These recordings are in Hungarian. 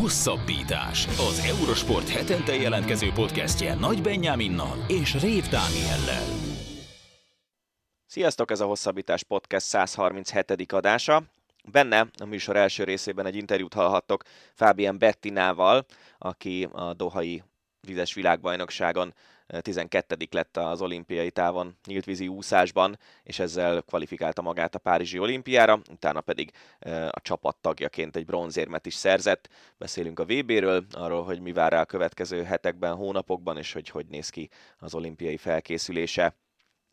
Hosszabbítás. Az Eurosport hetente jelentkező podcastje Nagy Benyáminnal és Rév Dániellel. Sziasztok, ez a Hosszabbítás Podcast 137. adása. Benne a műsor első részében egy interjút hallhattok Fábien Bettinával, aki a Dohai vizes világbajnokságon 12. lett az olimpiai távon nyíltvízi úszásban, és ezzel kvalifikálta magát a Párizsi olimpiára, utána pedig a csapat tagjaként egy bronzérmet is szerzett. Beszélünk a VB-ről, arról, hogy mi vár rá a következő hetekben, hónapokban, és hogy hogy néz ki az olimpiai felkészülése.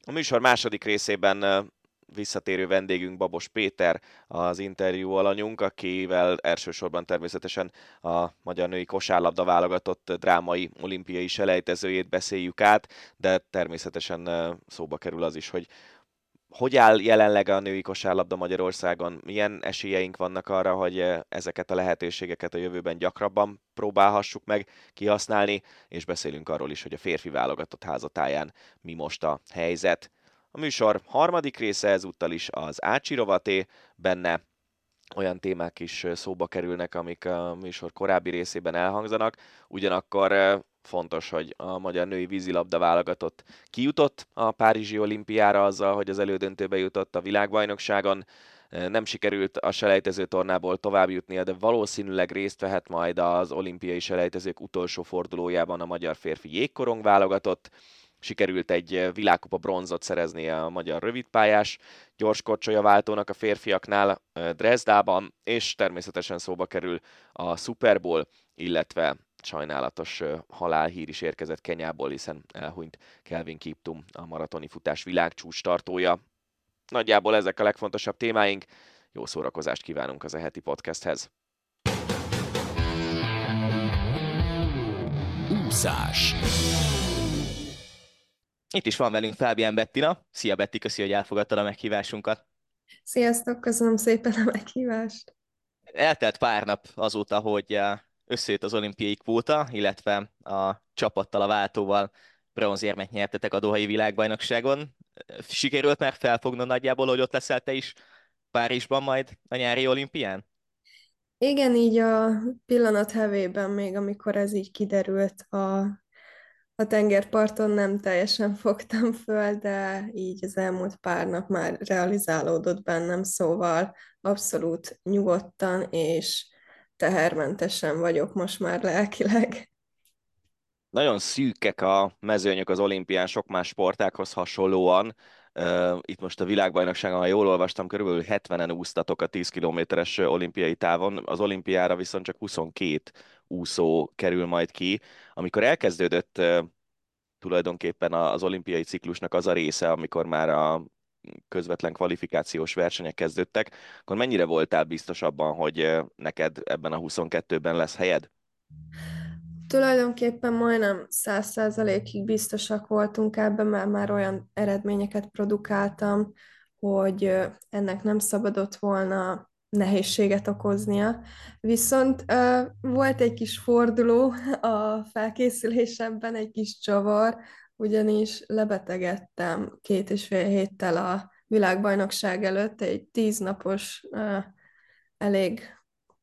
A műsor második részében visszatérő vendégünk Babos Péter, az interjú alanyunk, akivel elsősorban természetesen a magyar női kosárlabda válogatott drámai olimpiai selejtezőjét beszéljük át, de természetesen szóba kerül az is, hogy hogy áll jelenleg a női kosárlabda Magyarországon? Milyen esélyeink vannak arra, hogy ezeket a lehetőségeket a jövőben gyakrabban próbálhassuk meg kihasználni, és beszélünk arról is, hogy a férfi válogatott házatáján mi most a helyzet. A műsor harmadik része ezúttal is az Ácsi rovaté, benne olyan témák is szóba kerülnek, amik a műsor korábbi részében elhangzanak, ugyanakkor fontos, hogy a magyar női vízilabda válogatott kijutott a Párizsi olimpiára azzal, hogy az elődöntőbe jutott a világbajnokságon, nem sikerült a selejtező tornából tovább jutnia, de valószínűleg részt vehet majd az olimpiai selejtezők utolsó fordulójában a magyar férfi jégkorong válogatott, sikerült egy világkupa bronzot szerezni a magyar rövidpályás gyorskocsolya váltónak a férfiaknál Dresdában, és természetesen szóba kerül a Super Bowl, illetve sajnálatos halálhír is érkezett Kenyából, hiszen elhunyt Kelvin Kiptum, a maratoni futás világcsúcs tartója. Nagyjából ezek a legfontosabb témáink. Jó szórakozást kívánunk az eheti podcasthez. Úszás. Itt is van velünk Fábián Bettina. Szia Betti, köszi, hogy elfogadtad a meghívásunkat. Sziasztok, köszönöm szépen a meghívást. Eltelt pár nap azóta, hogy eh, összejött az olimpiai kvóta, illetve a csapattal, a váltóval bronzérmet nyertetek a Dohai világbajnokságon. Sikerült már felfognod nagyjából, hogy ott leszel te is Párizsban majd a nyári olimpián? Igen, így a pillanat hevében még, amikor ez így kiderült a a tengerparton nem teljesen fogtam föl, de így az elmúlt pár nap már realizálódott bennem, szóval abszolút nyugodtan és tehermentesen vagyok most már lelkileg. Nagyon szűkek a mezőnyök az olimpián sok más sportákhoz hasonlóan. Itt most a világbajnokságon, ha jól olvastam, körülbelül 70-en úsztatok a 10 kilométeres olimpiai távon, az olimpiára viszont csak 22 úszó kerül majd ki. Amikor elkezdődött tulajdonképpen az olimpiai ciklusnak az a része, amikor már a közvetlen kvalifikációs versenyek kezdődtek, akkor mennyire voltál biztos abban, hogy neked ebben a 22-ben lesz helyed? Tulajdonképpen majdnem száz százalékig biztosak voltunk ebben, mert már olyan eredményeket produkáltam, hogy ennek nem szabadott volna nehézséget okoznia. Viszont volt egy kis forduló a felkészülésemben, egy kis csavar, ugyanis lebetegedtem két és fél héttel a világbajnokság előtt, egy tíznapos uh, elég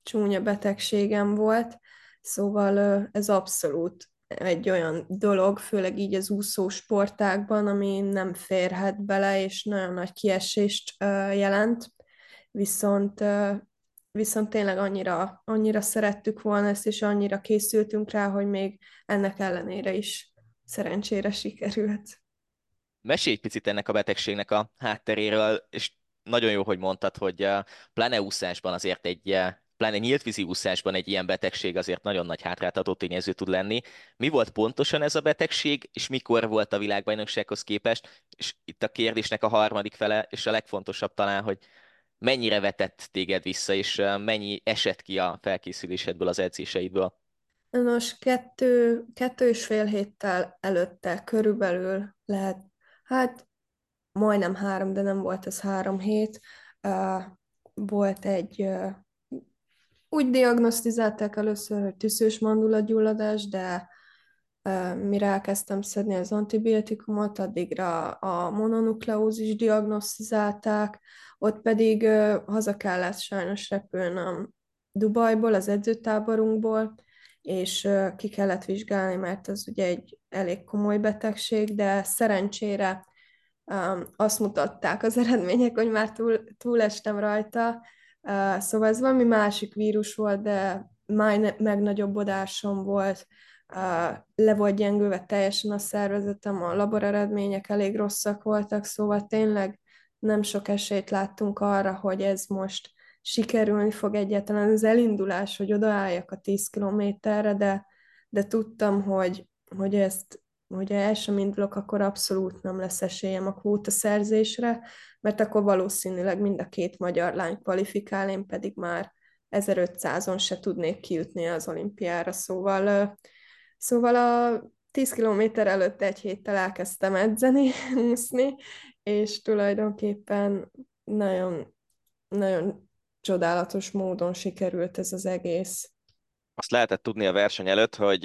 csúnya betegségem volt, szóval ez abszolút egy olyan dolog, főleg így az úszó sportákban, ami nem férhet bele, és nagyon nagy kiesést jelent viszont, viszont tényleg annyira, annyira szerettük volna ezt, és annyira készültünk rá, hogy még ennek ellenére is szerencsére sikerült. Mesélj egy picit ennek a betegségnek a hátteréről, és nagyon jó, hogy mondtad, hogy pláne úszásban azért egy pláne nyílt vízi úszásban egy ilyen betegség azért nagyon nagy hátráltató tényező tud lenni. Mi volt pontosan ez a betegség, és mikor volt a világbajnoksághoz képest? És itt a kérdésnek a harmadik fele, és a legfontosabb talán, hogy mennyire vetett téged vissza, és mennyi esett ki a felkészülésedből, az edzéseidből? Nos, kettő, kettő és fél héttel előtte körülbelül lehet, hát majdnem három, de nem volt ez három hét, uh, volt egy, uh, úgy diagnosztizálták először, hogy tüszős mandulagyulladás, de mire elkezdtem szedni az antibiotikumot, addigra a mononukleózis diagnosztizálták, ott pedig haza kellett sajnos repülnöm Dubajból, az edzőtáborunkból, és ki kellett vizsgálni, mert ez ugye egy elég komoly betegség, de szerencsére azt mutatták az eredmények, hogy már túl, túlestem rajta, szóval ez valami másik vírus volt, de már megnagyobbodásom volt, le volt gyengülve teljesen a szervezetem, a labor eredmények elég rosszak voltak, szóval tényleg nem sok esélyt láttunk arra, hogy ez most sikerülni fog egyáltalán. Az elindulás, hogy odaálljak a 10 kilométerre, de, de tudtam, hogy, hogy ezt hogy el sem indulok, akkor abszolút nem lesz esélyem a kvóta szerzésre, mert akkor valószínűleg mind a két magyar lány kvalifikál, én pedig már 1500-on se tudnék kijutni az olimpiára, szóval, szóval a 10 kilométer előtt egy héttel elkezdtem edzeni, úszni, és tulajdonképpen nagyon, nagyon csodálatos módon sikerült ez az egész. Azt lehetett tudni a verseny előtt, hogy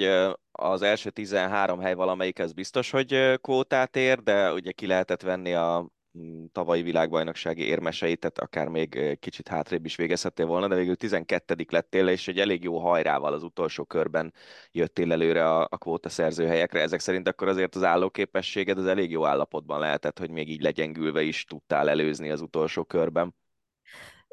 az első 13 hely valamelyik ez biztos, hogy kvótát ér, de ugye ki lehetett venni a mm, tavalyi világbajnoksági érmeseit, tehát akár még kicsit hátrébb is végezhettél volna, de végül 12 lettél, és egy elég jó hajrával az utolsó körben jöttél előre a, a kvóta szerzőhelyekre. Ezek szerint akkor azért az állóképességed az elég jó állapotban lehetett, hogy még így legyengülve is tudtál előzni az utolsó körben.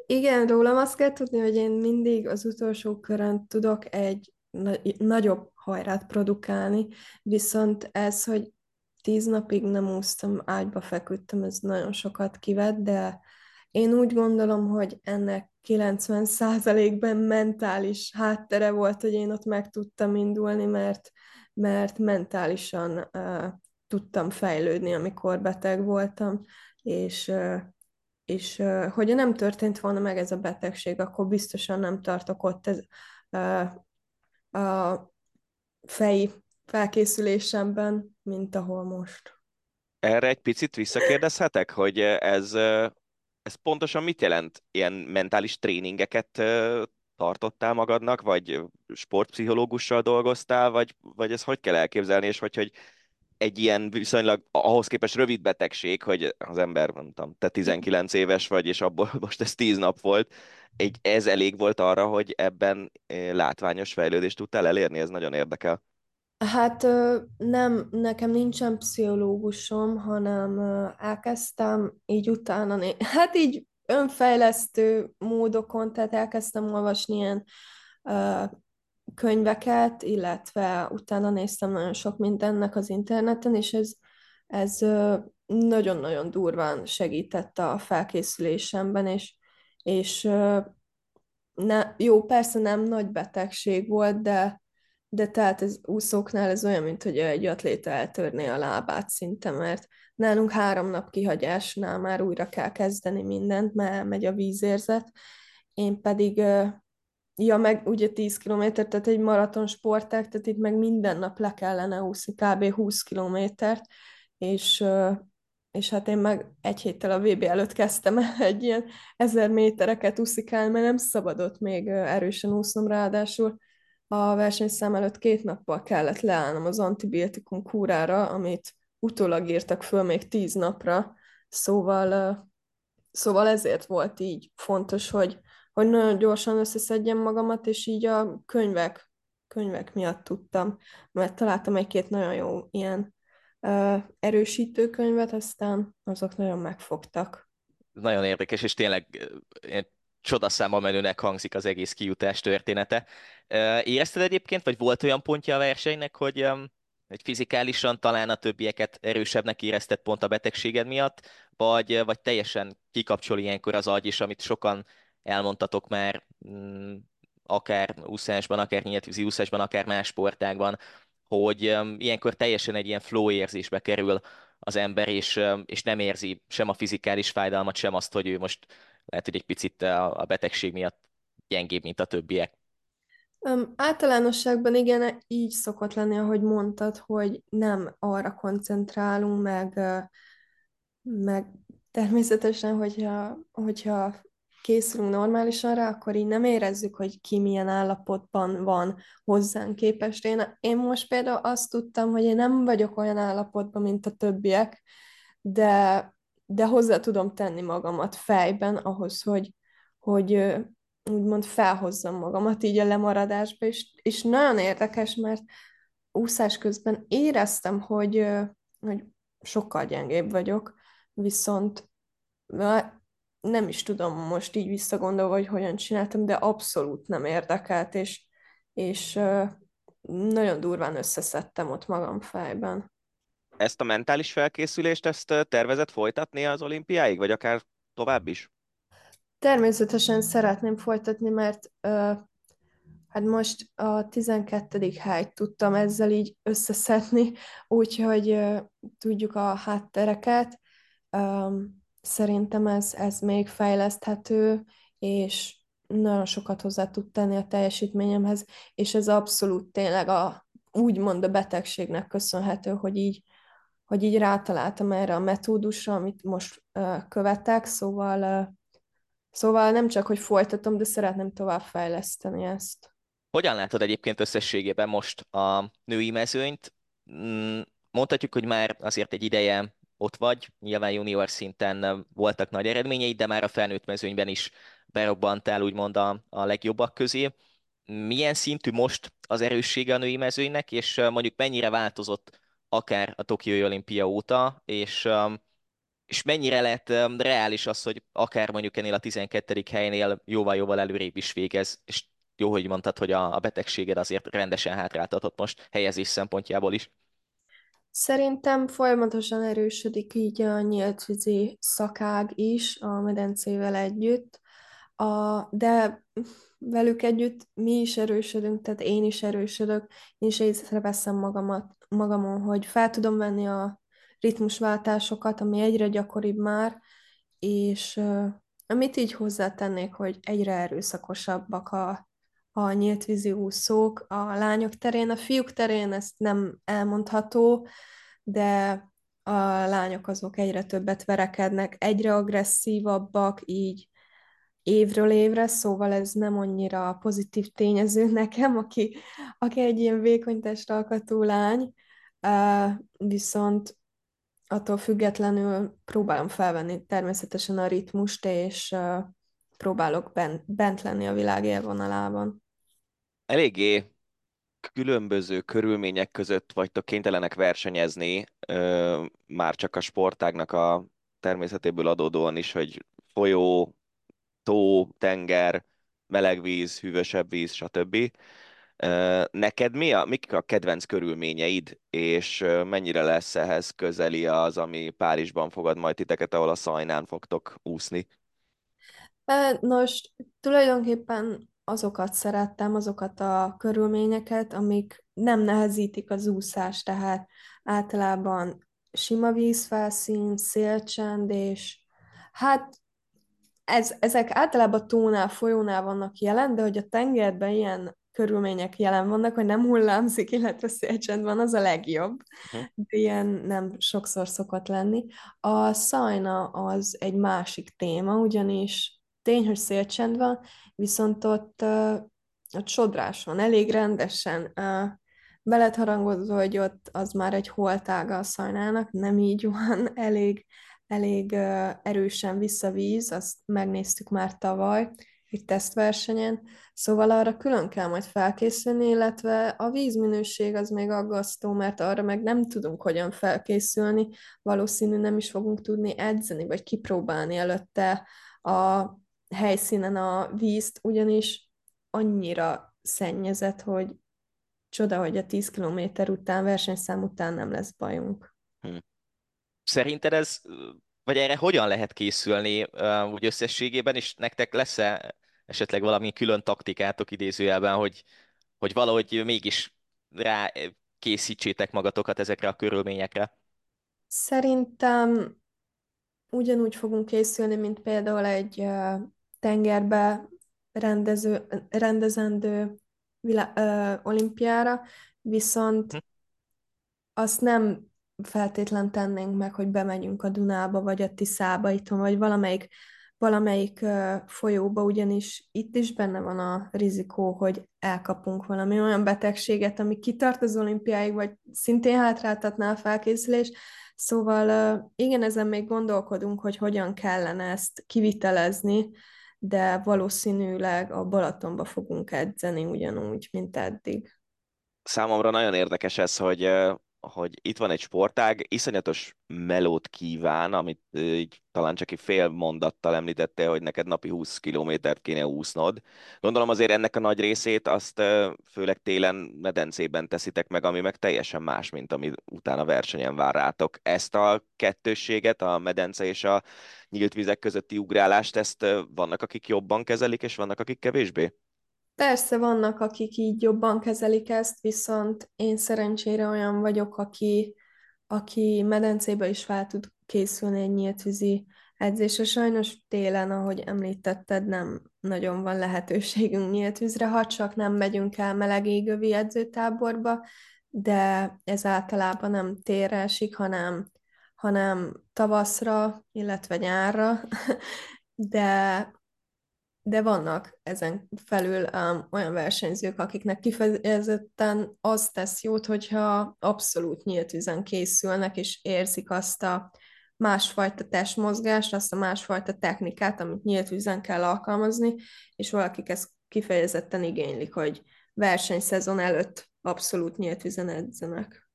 Igen, rólam azt kell tudni, hogy én mindig az utolsó körön tudok egy na- nagyobb hajrát produkálni, viszont ez, hogy tíz napig nem úsztam, ágyba feküdtem, ez nagyon sokat kivett, de én úgy gondolom, hogy ennek 90%-ben mentális háttere volt, hogy én ott meg tudtam indulni, mert, mert mentálisan uh, tudtam fejlődni, amikor beteg voltam, és uh, és uh, hogyha nem történt volna meg ez a betegség, akkor biztosan nem tartok ott ez, uh, a fej felkészülésemben, mint ahol most. Erre egy picit visszakérdezhetek, hogy ez, ez pontosan mit jelent? Ilyen mentális tréningeket tartottál magadnak, vagy sportpszichológussal dolgoztál, vagy, vagy ez hogy kell elképzelni, és hogy, hogy egy ilyen viszonylag ahhoz képest rövid betegség, hogy az ember, tudom, te 19 éves vagy, és abból most ez 10 nap volt, egy, ez elég volt arra, hogy ebben látványos fejlődést tudtál elérni, ez nagyon érdekel. Hát nem, nekem nincsen pszichológusom, hanem elkezdtem így utána, hát így önfejlesztő módokon, tehát elkezdtem olvasni ilyen könyveket, illetve utána néztem nagyon sok mindennek az interneten, és ez, ez nagyon-nagyon durván segített a felkészülésemben, és, és ne, jó, persze nem nagy betegség volt, de, de tehát ez úszóknál ez olyan, mint hogy egy atléta eltörné a lábát szinte, mert nálunk három nap kihagyásnál már újra kell kezdeni mindent, mert megy a vízérzet, én pedig Ja, meg ugye 10 kilométer, tehát egy maraton sporták, tehát itt meg minden nap le kellene úszni kb. 20 kilométert, és, és hát én meg egy héttel a VB előtt kezdtem egy ilyen ezer métereket úszikálni, mert nem szabadott még erősen úsznom, ráadásul a versenyszám előtt két nappal kellett leállnom az antibiotikum kúrára, amit utólag írtak föl még tíz napra, szóval, szóval ezért volt így fontos, hogy, hogy nagyon gyorsan összeszedjem magamat, és így a könyvek, könyvek miatt tudtam, mert találtam egy-két nagyon jó ilyen uh, erősítő könyvet, aztán azok nagyon megfogtak. Nagyon érdekes, és tényleg csodaszámba menőnek hangzik az egész kijutás története. Érezted egyébként, vagy volt olyan pontja a versenynek, hogy, hogy fizikálisan talán a többieket erősebbnek érezted pont a betegséged miatt, vagy, vagy teljesen kikapcsol ilyenkor az agy, és amit sokan elmondtatok már mm, akár úszásban, akár nyíltvízi úszásban, akár más sportágban, hogy ilyenkor teljesen egy ilyen flow érzésbe kerül az ember, és, és nem érzi sem a fizikális fájdalmat, sem azt, hogy ő most lehet, hogy egy picit a betegség miatt gyengébb, mint a többiek. Um, általánosságban igen, így szokott lenni, ahogy mondtad, hogy nem arra koncentrálunk, meg, meg természetesen, hogyha, hogyha készülünk normálisan rá, akkor így nem érezzük, hogy ki milyen állapotban van hozzánk képest. Én, én most például azt tudtam, hogy én nem vagyok olyan állapotban, mint a többiek, de, de hozzá tudom tenni magamat fejben ahhoz, hogy, hogy, úgymond felhozzam magamat így a lemaradásba, és, és nagyon érdekes, mert úszás közben éreztem, hogy, hogy sokkal gyengébb vagyok, viszont nem is tudom most így visszagondolva, hogy hogyan csináltam, de abszolút nem érdekelt, és, és nagyon durván összeszedtem ott magam fejben. Ezt a mentális felkészülést, ezt tervezett folytatni az olimpiáig, vagy akár tovább is? Természetesen szeretném folytatni, mert Hát most a 12. helyt tudtam ezzel így összeszedni, úgyhogy tudjuk a háttereket. Um, szerintem ez, ez még fejleszthető, és nagyon sokat hozzá tud tenni a teljesítményemhez, és ez abszolút tényleg a, úgymond a betegségnek köszönhető, hogy így, hogy így rátaláltam erre a metódusra, amit most uh, követek, szóval, uh, szóval nem csak, hogy folytatom, de szeretném tovább fejleszteni ezt. Hogyan látod egyébként összességében most a női mezőnyt? Mm, mondhatjuk, hogy már azért egy ideje ott vagy, nyilván junior szinten voltak nagy eredményeid, de már a felnőtt mezőnyben is berobbantál úgymond a, a legjobbak közé. Milyen szintű most az erőssége a női mezőnynek, és mondjuk mennyire változott akár a Tokiói olimpia óta, és, és mennyire lett reális az, hogy akár mondjuk ennél a 12. helynél jóval-jóval előrébb is végez, és jó, hogy mondtad, hogy a, a betegséged azért rendesen hátráltatott most helyezés szempontjából is. Szerintem folyamatosan erősödik így a nyíltvízi szakág is a medencével együtt, a, de velük együtt mi is erősödünk, tehát én is erősödök, én is észreveszem magamat, magamon, hogy fel tudom venni a ritmusváltásokat, ami egyre gyakoribb már, és amit így hozzátennék, hogy egyre erőszakosabbak a a nyíltvízi úszók a lányok terén. A fiúk terén ezt nem elmondható, de a lányok azok egyre többet verekednek, egyre agresszívabbak, így évről évre, szóval ez nem annyira pozitív tényező nekem, aki, aki egy ilyen vékony testalkatú lány, viszont attól függetlenül próbálom felvenni természetesen a ritmust, és próbálok bent, bent lenni a világ élvonalában eléggé különböző körülmények között vagytok kénytelenek versenyezni, már csak a sportágnak a természetéből adódóan is, hogy folyó, tó, tenger, meleg víz, hűvösebb víz, stb. Neked mi a, mik a kedvenc körülményeid, és mennyire lesz ehhez közeli az, ami Párizsban fogad majd titeket, ahol a szajnán fogtok úszni? Nos, tulajdonképpen azokat szerettem, azokat a körülményeket, amik nem nehezítik az úszást, tehát általában sima vízfelszín, szélcsend, és hát ez, ezek általában tónál, folyónál vannak jelen, de hogy a tengerben ilyen körülmények jelen vannak, hogy nem hullámzik, illetve szélcsend van, az a legjobb. Uh-huh. De ilyen nem sokszor szokott lenni. A szajna az egy másik téma, ugyanis tény, hogy szélcsend van, viszont ott, ott sodrás van, elég rendesen. Be lett harangozva, hogy ott az már egy holtága a szajnának, nem így van, elég, elég erősen visszavíz, azt megnéztük már tavaly, egy tesztversenyen, szóval arra külön kell majd felkészülni, illetve a vízminőség az még aggasztó, mert arra meg nem tudunk hogyan felkészülni, valószínű nem is fogunk tudni edzeni, vagy kipróbálni előtte a helyszínen a vízt, ugyanis annyira szennyezett, hogy csoda, hogy a 10 kilométer után, versenyszám után nem lesz bajunk. Hm. Szerinted ez, vagy erre hogyan lehet készülni úgy összességében, és nektek lesz-e esetleg valami külön taktikátok idézőjelben, hogy, hogy valahogy mégis rá készítsétek magatokat ezekre a körülményekre? Szerintem ugyanúgy fogunk készülni, mint például egy tengerbe rendező, rendezendő vilá, ö, olimpiára, viszont hm. azt nem feltétlen tennénk meg, hogy bemegyünk a Dunába, vagy a Tiszába itthon, vagy valamelyik, valamelyik uh, folyóba, ugyanis itt is benne van a rizikó, hogy elkapunk valami olyan betegséget, ami kitart az olimpiáig, vagy szintén hátráltatná a felkészülés. Szóval igen, ezen még gondolkodunk, hogy hogyan kellene ezt kivitelezni, de valószínűleg a Balatonba fogunk edzeni ugyanúgy, mint eddig. Számomra nagyon érdekes ez, hogy hogy itt van egy sportág, iszonyatos melót kíván, amit így talán csak egy fél mondattal említette, hogy neked napi 20 kilométert kéne úsznod. Gondolom azért ennek a nagy részét azt főleg télen medencében teszitek meg, ami meg teljesen más, mint ami utána versenyen vár rátok. Ezt a kettősséget, a medence és a nyílt vizek közötti ugrálást, ezt vannak, akik jobban kezelik, és vannak, akik kevésbé? Persze vannak, akik így jobban kezelik ezt, viszont én szerencsére olyan vagyok, aki, aki medencébe is fel tud készülni egy nyíltvízi edzésre. Sajnos télen, ahogy említetted, nem nagyon van lehetőségünk nyíltvízre, ha csak nem megyünk el meleg égövi edzőtáborba, de ez általában nem térre esik, hanem, hanem tavaszra, illetve nyárra, de de vannak ezen felül um, olyan versenyzők, akiknek kifejezetten az tesz jót, hogyha abszolút nyílt üzen készülnek, és érzik azt a másfajta testmozgást, azt a másfajta technikát, amit nyílt üzen kell alkalmazni, és valakik ezt kifejezetten igénylik, hogy versenyszezon előtt abszolút nyílt üzen edzenek.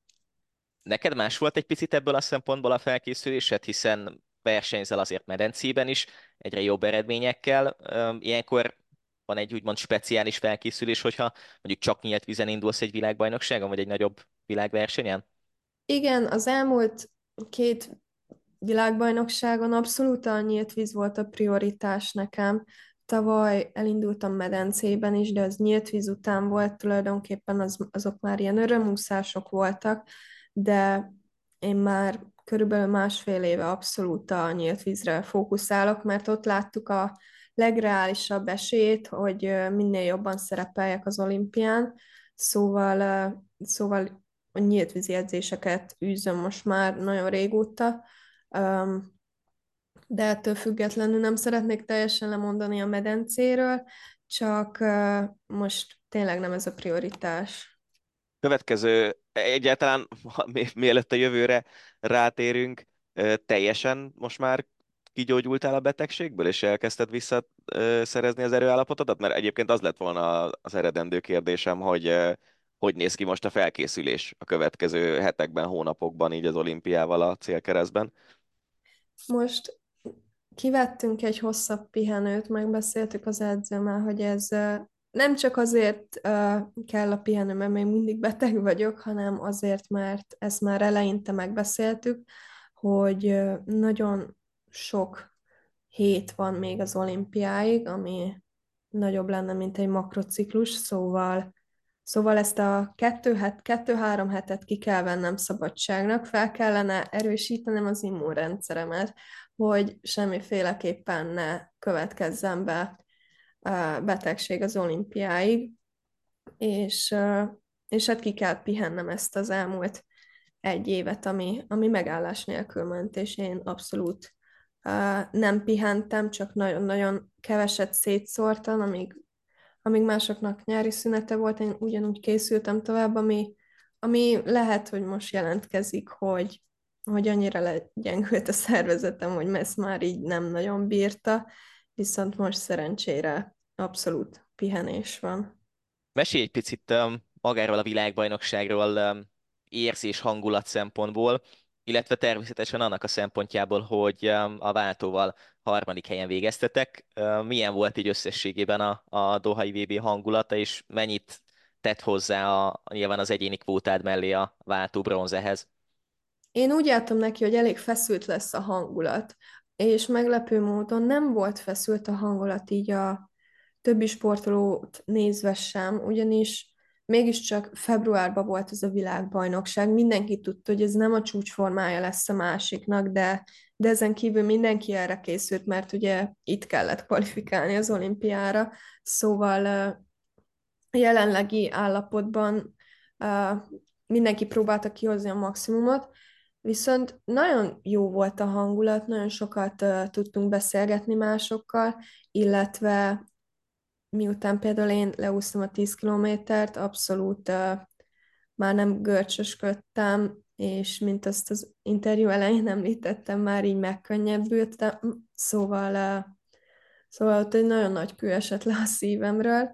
Neked más volt egy picit ebből a szempontból a felkészülésed, hiszen versenyzel azért medencében is, egyre jobb eredményekkel. Ilyenkor van egy úgymond speciális felkészülés, hogyha mondjuk csak nyílt vízen indulsz egy világbajnokságon, vagy egy nagyobb világversenyen? Igen, az elmúlt két világbajnokságon abszolút a nyílt víz volt a prioritás nekem. Tavaly elindultam medencében is, de az nyílt víz után volt, tulajdonképpen az, azok már ilyen örömúszások voltak, de én már körülbelül másfél éve abszolút a nyílt vízre fókuszálok, mert ott láttuk a legreálisabb esélyt, hogy minél jobban szerepeljek az olimpián, szóval, szóval a nyílt vízi edzéseket űzöm most már nagyon régóta, de ettől függetlenül nem szeretnék teljesen lemondani a medencéről, csak most tényleg nem ez a prioritás. Következő, egyáltalán mielőtt a jövőre rátérünk, teljesen most már kigyógyultál a betegségből, és elkezdted visszaszerezni az erőállapotodat? Mert egyébként az lett volna az eredendő kérdésem, hogy hogy néz ki most a felkészülés a következő hetekben, hónapokban, így az olimpiával a célkeresztben? Most kivettünk egy hosszabb pihenőt, megbeszéltük az edzőmmel, hogy ez nem csak azért uh, kell a pihenő, mert még mindig beteg vagyok, hanem azért, mert ezt már eleinte megbeszéltük, hogy nagyon sok hét van még az olimpiáig, ami nagyobb lenne, mint egy makrociklus, szóval Szóval ezt a kettő-három kettő, hetet ki kell vennem szabadságnak, fel kellene erősítenem az immunrendszeremet, hogy semmiféleképpen ne következzen be betegség az olimpiáig, és, és hát ki kell pihennem ezt az elmúlt egy évet, ami, ami megállás nélkül ment, és én abszolút nem pihentem, csak nagyon-nagyon keveset szétszórtam, amíg, amíg másoknak nyári szünete volt, én ugyanúgy készültem tovább, ami, ami lehet, hogy most jelentkezik, hogy, hogy annyira legyengült a szervezetem, hogy ezt már így nem nagyon bírta, viszont most szerencsére abszolút pihenés van. Mesélj egy picit um, magáról a világbajnokságról um, érzés hangulat szempontból, illetve természetesen annak a szempontjából, hogy um, a váltóval harmadik helyen végeztetek. Milyen volt így összességében a, a Dohai VB hangulata, és mennyit tett hozzá a, nyilván az egyéni kvótád mellé a váltó bronzehez? Én úgy álltam neki, hogy elég feszült lesz a hangulat, és meglepő módon nem volt feszült a hangulat így a, többi sportolót nézve sem, ugyanis mégiscsak februárban volt ez a világbajnokság, mindenki tudta, hogy ez nem a csúcsformája lesz a másiknak, de, de ezen kívül mindenki erre készült, mert ugye itt kellett kvalifikálni az olimpiára, szóval jelenlegi állapotban mindenki próbálta kihozni a maximumot, Viszont nagyon jó volt a hangulat, nagyon sokat uh, tudtunk beszélgetni másokkal, illetve miután például én leúsztam a 10 kilométert, abszolút uh, már nem görcsösködtem, és mint azt az interjú elején említettem, már így megkönnyebbültem, szóval, uh, Szóval ott egy nagyon nagy kő esett le a szívemről.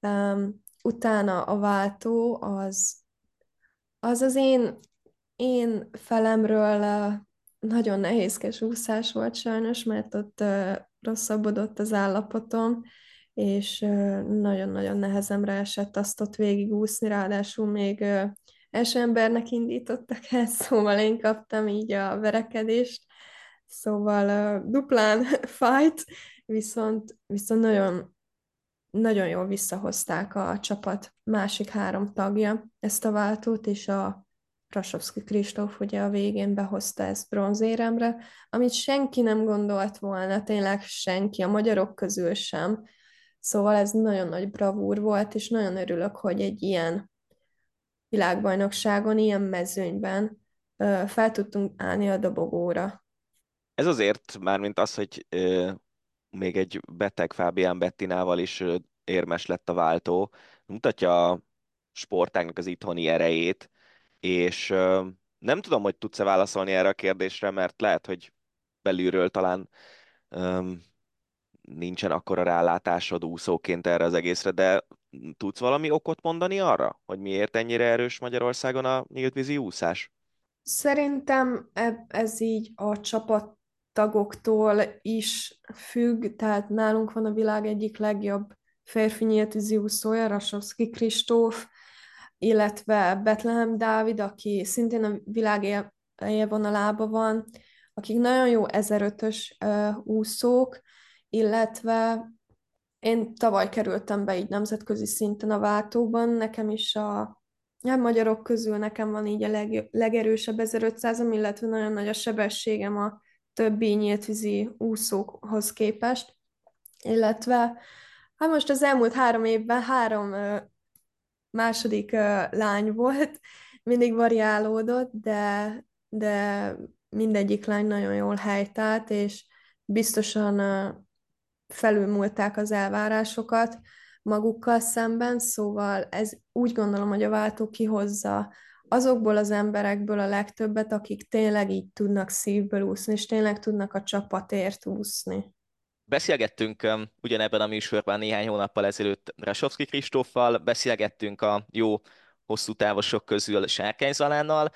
Um, utána a váltó az az, az én, én felemről nagyon nehézkes úszás volt sajnos, mert ott uh, rosszabbodott az állapotom, és nagyon-nagyon nehezemre esett azt ott végigúszni, ráadásul még uh, első embernek indítottak el, szóval én kaptam így a verekedést, szóval duplán fight, viszont, viszont nagyon, nagyon jól visszahozták a csapat másik három tagja ezt a váltót, és a Rasovski Kristóf ugye a végén behozta ezt bronzéremre, amit senki nem gondolt volna, tényleg senki, a magyarok közül sem. Szóval ez nagyon nagy bravúr volt, és nagyon örülök, hogy egy ilyen világbajnokságon, ilyen mezőnyben fel tudtunk állni a dobogóra. Ez azért, mármint az, hogy még egy beteg Fábián Bettinával is érmes lett a váltó, mutatja a sportágnak az itthoni erejét, és nem tudom, hogy tudsz-e válaszolni erre a kérdésre, mert lehet, hogy belülről talán nincsen akkora rálátásod úszóként erre az egészre, de tudsz valami okot mondani arra, hogy miért ennyire erős Magyarországon a nyíltvízi úszás? Szerintem ez így a csapat tagoktól is függ, tehát nálunk van a világ egyik legjobb férfi nyíltvízi úszója, Rasowski Kristóf, illetve Betlehem Dávid, aki szintén a világ élvonalába van, akik nagyon jó 1005-ös úszók, illetve én tavaly kerültem be így nemzetközi szinten a váltóban, nekem is a a magyarok közül nekem van így a leg, legerősebb 1500 illetve nagyon nagy a sebességem a többi nyíltvízi úszókhoz képest, illetve hát most az elmúlt három évben három második lány volt, mindig variálódott, de, de mindegyik lány nagyon jól helytált, és biztosan felülmúlták az elvárásokat magukkal szemben, szóval ez úgy gondolom, hogy a váltó kihozza azokból az emberekből a legtöbbet, akik tényleg így tudnak szívből úszni, és tényleg tudnak a csapatért úszni. Beszélgettünk um, ugyanebben a műsorban néhány hónappal ezelőtt Rasovski Kristóffal, beszélgettünk a jó hosszú távosok közül Sárkány Zalánnal,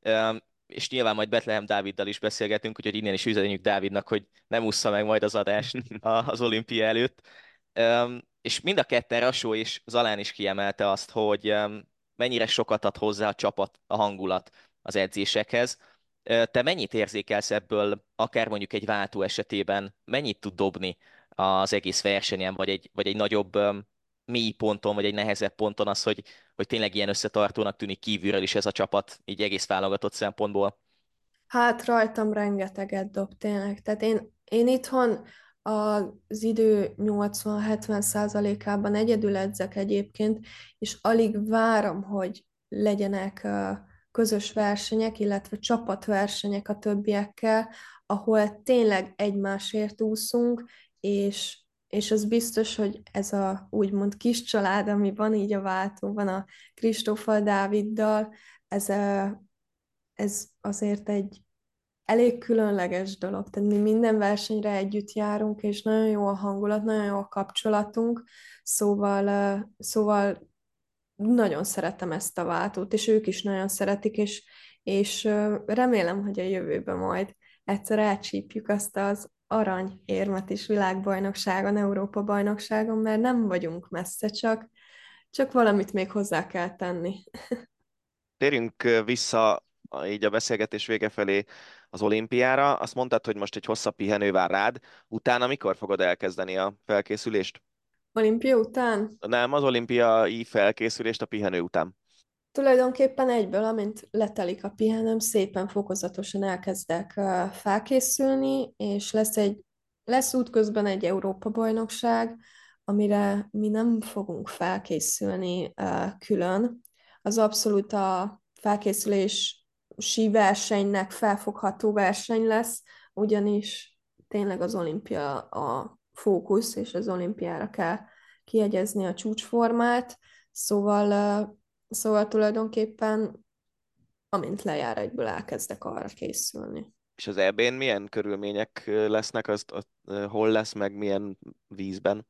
um, és nyilván majd Betlehem Dáviddal is beszélgetünk, úgyhogy innen is üzenjük Dávidnak, hogy nem ússza meg majd az adást az olimpia előtt. És mind a ketten Rasó és Zalán is kiemelte azt, hogy mennyire sokat ad hozzá a csapat, a hangulat az edzésekhez. Te mennyit érzékelsz ebből, akár mondjuk egy váltó esetében, mennyit tud dobni az egész versenyen, vagy egy, vagy egy nagyobb mély ponton, vagy egy nehezebb ponton az, hogy, hogy tényleg ilyen összetartónak tűnik kívülről is ez a csapat, így egész válogatott szempontból? Hát rajtam rengeteget dob tényleg. Tehát én, én itthon az idő 80-70 százalékában egyedül edzek egyébként, és alig várom, hogy legyenek közös versenyek, illetve csapatversenyek a többiekkel, ahol tényleg egymásért úszunk, és, és az biztos, hogy ez a úgymond kis család, ami van így a váltóban a Kristóffal Dáviddal, ez, ez azért egy elég különleges dolog. Tehát mi minden versenyre együtt járunk, és nagyon jó a hangulat, nagyon jó a kapcsolatunk, szóval, szóval nagyon szeretem ezt a váltót, és ők is nagyon szeretik, és, és remélem, hogy a jövőben majd egyszer elcsípjük azt az aranyérmet is világbajnokságon, Európa-bajnokságon, mert nem vagyunk messze, csak, csak valamit még hozzá kell tenni. Térjünk vissza így a beszélgetés vége felé az olimpiára. Azt mondtad, hogy most egy hosszabb pihenő vár rád. Utána mikor fogod elkezdeni a felkészülést? Olimpia után? Nem, az olimpiai felkészülést a pihenő után. Tulajdonképpen egyből, amint letelik a pihenőm, szépen fokozatosan elkezdek felkészülni, és lesz egy lesz útközben egy Európa-bajnokság, amire mi nem fogunk felkészülni külön. Az abszolút a felkészülés sí versenynek felfogható verseny lesz, ugyanis tényleg az olimpia a fókusz, és az olimpiára kell kiegyezni a csúcsformát, szóval, szóval tulajdonképpen amint lejár egyből elkezdek arra készülni. És az EB-n milyen körülmények lesznek, azt, azt hol lesz, meg milyen vízben?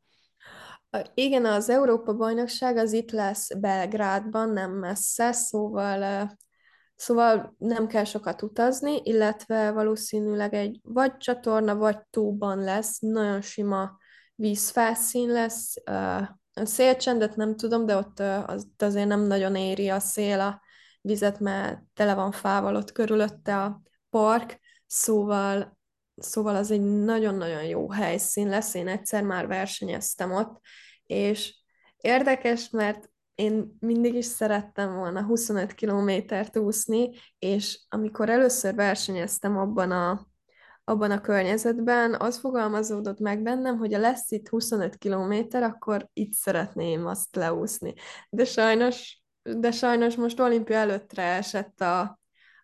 Igen, az Európa-bajnokság az itt lesz Belgrádban, nem messze, szóval, szóval nem kell sokat utazni, illetve valószínűleg egy vagy csatorna, vagy tóban lesz, nagyon sima vízfelszín lesz, a szélcsendet nem tudom, de ott az, azért nem nagyon éri a szél a vizet, mert tele van fával ott körülötte a park, szóval, szóval az egy nagyon-nagyon jó helyszín lesz. Én egyszer már versenyeztem ott, és érdekes, mert én mindig is szerettem volna 25 kilométert úszni, és amikor először versenyeztem abban a abban a környezetben, az fogalmazódott meg bennem, hogy a lesz itt 25 kilométer, akkor itt szeretném azt leúszni. De sajnos, de sajnos most olimpia előttre esett a,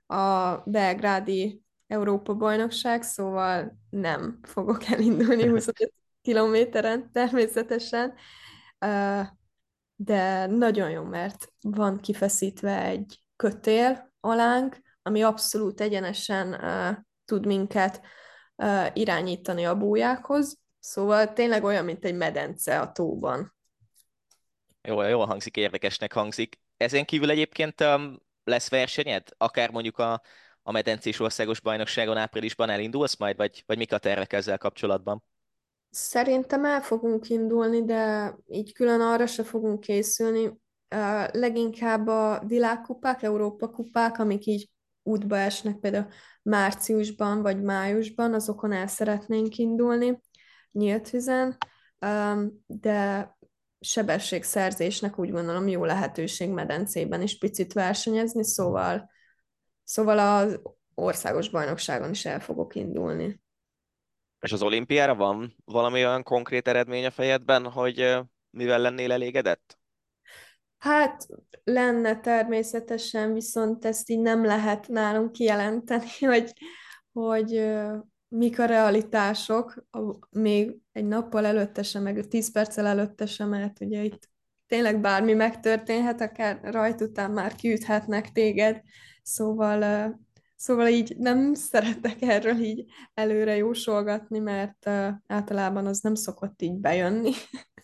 a belgrádi Európa-bajnokság, szóval nem fogok elindulni 25 kilométeren természetesen, de nagyon jó, mert van kifeszítve egy kötél alánk, ami abszolút egyenesen tud minket uh, irányítani a bújákhoz, szóval tényleg olyan, mint egy medence a tóban. Jó, jól hangzik, érdekesnek hangzik. Ezen kívül egyébként um, lesz versenyed? Akár mondjuk a, a medencés országos bajnokságon áprilisban elindulsz majd, vagy, vagy mik a tervek ezzel kapcsolatban? Szerintem el fogunk indulni, de így külön arra se fogunk készülni. Uh, leginkább a világkupák, Európa kupák, amik így útba esnek például márciusban vagy májusban, azokon el szeretnénk indulni nyílt vizen, de sebességszerzésnek úgy gondolom jó lehetőség medencében is picit versenyezni, szóval, szóval az országos bajnokságon is el fogok indulni. És az olimpiára van valami olyan konkrét eredmény a fejedben, hogy mivel lennél elégedett? Hát lenne természetesen, viszont ezt így nem lehet nálunk kijelenteni, hogy, hogy mik a realitások, még egy nappal előtte sem, meg tíz perccel előtte sem, mert ugye itt tényleg bármi megtörténhet, akár rajt után már kiüthetnek téged, szóval, szóval így nem szeretek erről így előre jósolgatni, mert általában az nem szokott így bejönni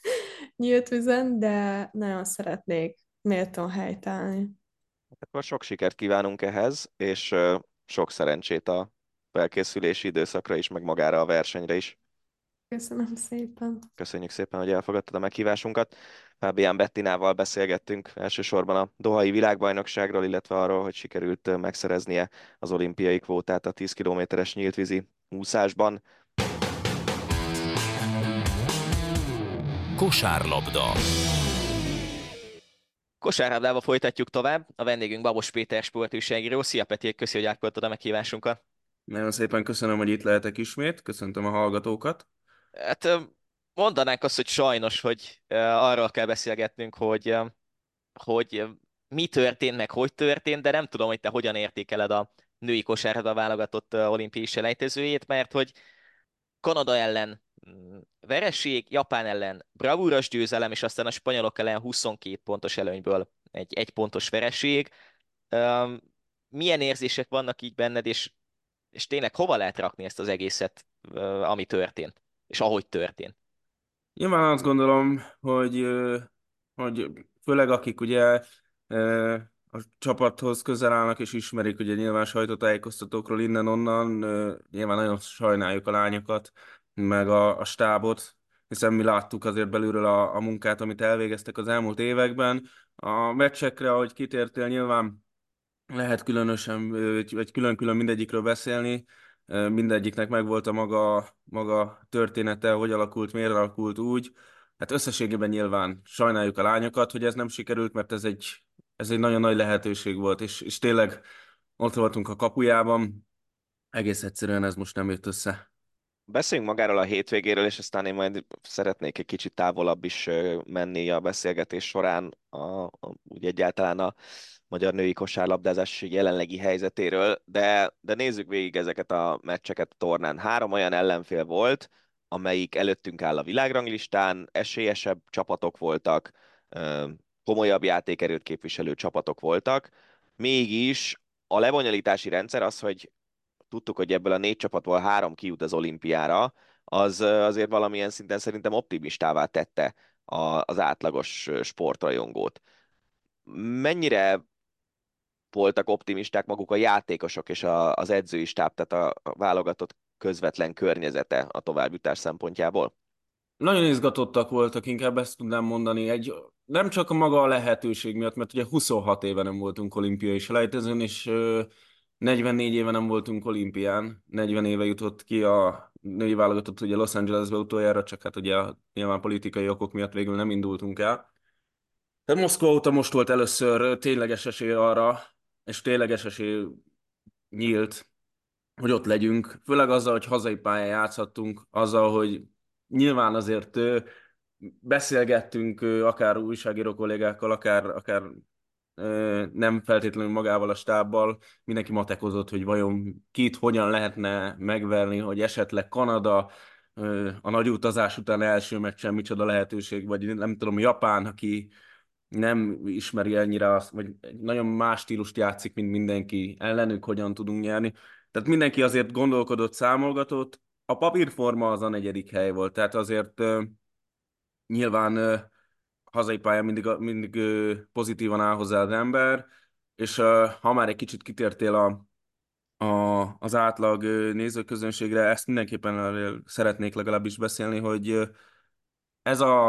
nyílt vizen, de nagyon szeretnék méltón helytállni. Akkor sok sikert kívánunk ehhez, és sok szerencsét a felkészülési időszakra is, meg magára a versenyre is. Köszönöm szépen. Köszönjük szépen, hogy elfogadtad a meghívásunkat. Fábián Bettinával beszélgettünk elsősorban a Dohai világbajnokságról, illetve arról, hogy sikerült megszereznie az olimpiai kvótát a 10 kilométeres nyíltvízi úszásban. Kosárlabda. Kosárlabdával folytatjuk tovább. A vendégünk Babos Péter sportújságíró. Szia Peti, köszi, hogy átkoltad a meghívásunkat. Nagyon szépen köszönöm, hogy itt lehetek ismét. Köszöntöm a hallgatókat. Hát mondanánk azt, hogy sajnos, hogy arról kell beszélgetnünk, hogy, hogy mi történt, meg hogy történt, de nem tudom, hogy te hogyan értékeled a női kosárlabda válogatott olimpiai selejtezőjét, mert hogy Kanada ellen vereség, Japán ellen bravúros győzelem, és aztán a spanyolok ellen 22 pontos előnyből egy egy pontos vereség. milyen érzések vannak így benned, és, és tényleg hova lehet rakni ezt az egészet, ami történt, és ahogy történt? Nyilván azt gondolom, hogy, hogy főleg akik ugye a csapathoz közel állnak és ismerik ugye nyilván sajtótájékoztatókról innen-onnan, nyilván nagyon sajnáljuk a lányokat, meg a, a stábot, hiszen mi láttuk azért belülről a, a munkát, amit elvégeztek az elmúlt években. A meccsekre, ahogy kitértél, nyilván lehet különösen, vagy külön-külön mindegyikről beszélni, mindegyiknek megvolt a maga, maga története, hogy alakult, miért alakult úgy. Hát összességében nyilván sajnáljuk a lányokat, hogy ez nem sikerült, mert ez egy, ez egy nagyon nagy lehetőség volt, és, és tényleg ott voltunk a kapujában, egész egyszerűen ez most nem jött össze. Beszéljünk magáról a hétvégéről, és aztán én majd szeretnék egy kicsit távolabb is menni a beszélgetés során, a, a, úgy egyáltalán a magyar női kosárlabdázás jelenlegi helyzetéről, de, de nézzük végig ezeket a meccseket a tornán. Három olyan ellenfél volt, amelyik előttünk áll a világranglistán, esélyesebb csapatok voltak, komolyabb játékerőt képviselő csapatok voltak, mégis a lebonyolítási rendszer az, hogy tudtuk, hogy ebből a négy csapatból három kijut az olimpiára, az azért valamilyen szinten szerintem optimistává tette az átlagos sportrajongót. Mennyire voltak optimisták maguk a játékosok és az edzői stáb, tehát a válogatott közvetlen környezete a továbbjutás szempontjából? Nagyon izgatottak voltak, inkább ezt tudnám mondani. Egy, nem csak a maga a lehetőség miatt, mert ugye 26 éve nem voltunk olimpiai selejtezőn, és 44 éve nem voltunk olimpián, 40 éve jutott ki a női válogatott ugye Los Angelesbe utoljára, csak hát ugye nyilván politikai okok miatt végül nem indultunk el. De Moszkva óta most volt először tényleges esély arra, és tényleges esély nyílt, hogy ott legyünk, főleg azzal, hogy hazai pályán játszhattunk, azzal, hogy nyilván azért beszélgettünk akár újságíró kollégákkal, akár, akár nem feltétlenül magával a stábbal, mindenki matekozott, hogy vajon kit hogyan lehetne megverni, hogy esetleg Kanada a nagy utazás után első meccsen micsoda lehetőség, vagy nem tudom, Japán, aki nem ismeri ennyire azt, vagy nagyon más stílust játszik, mint mindenki ellenük, hogyan tudunk nyerni. Tehát mindenki azért gondolkodott, számolgatott. A papírforma az a negyedik hely volt, tehát azért nyilván hazai pályán mindig, mindig pozitívan áll hozzá az ember, és ha már egy kicsit kitértél a, a, az átlag nézőközönségre, ezt mindenképpen szeretnék legalábbis beszélni, hogy ez a,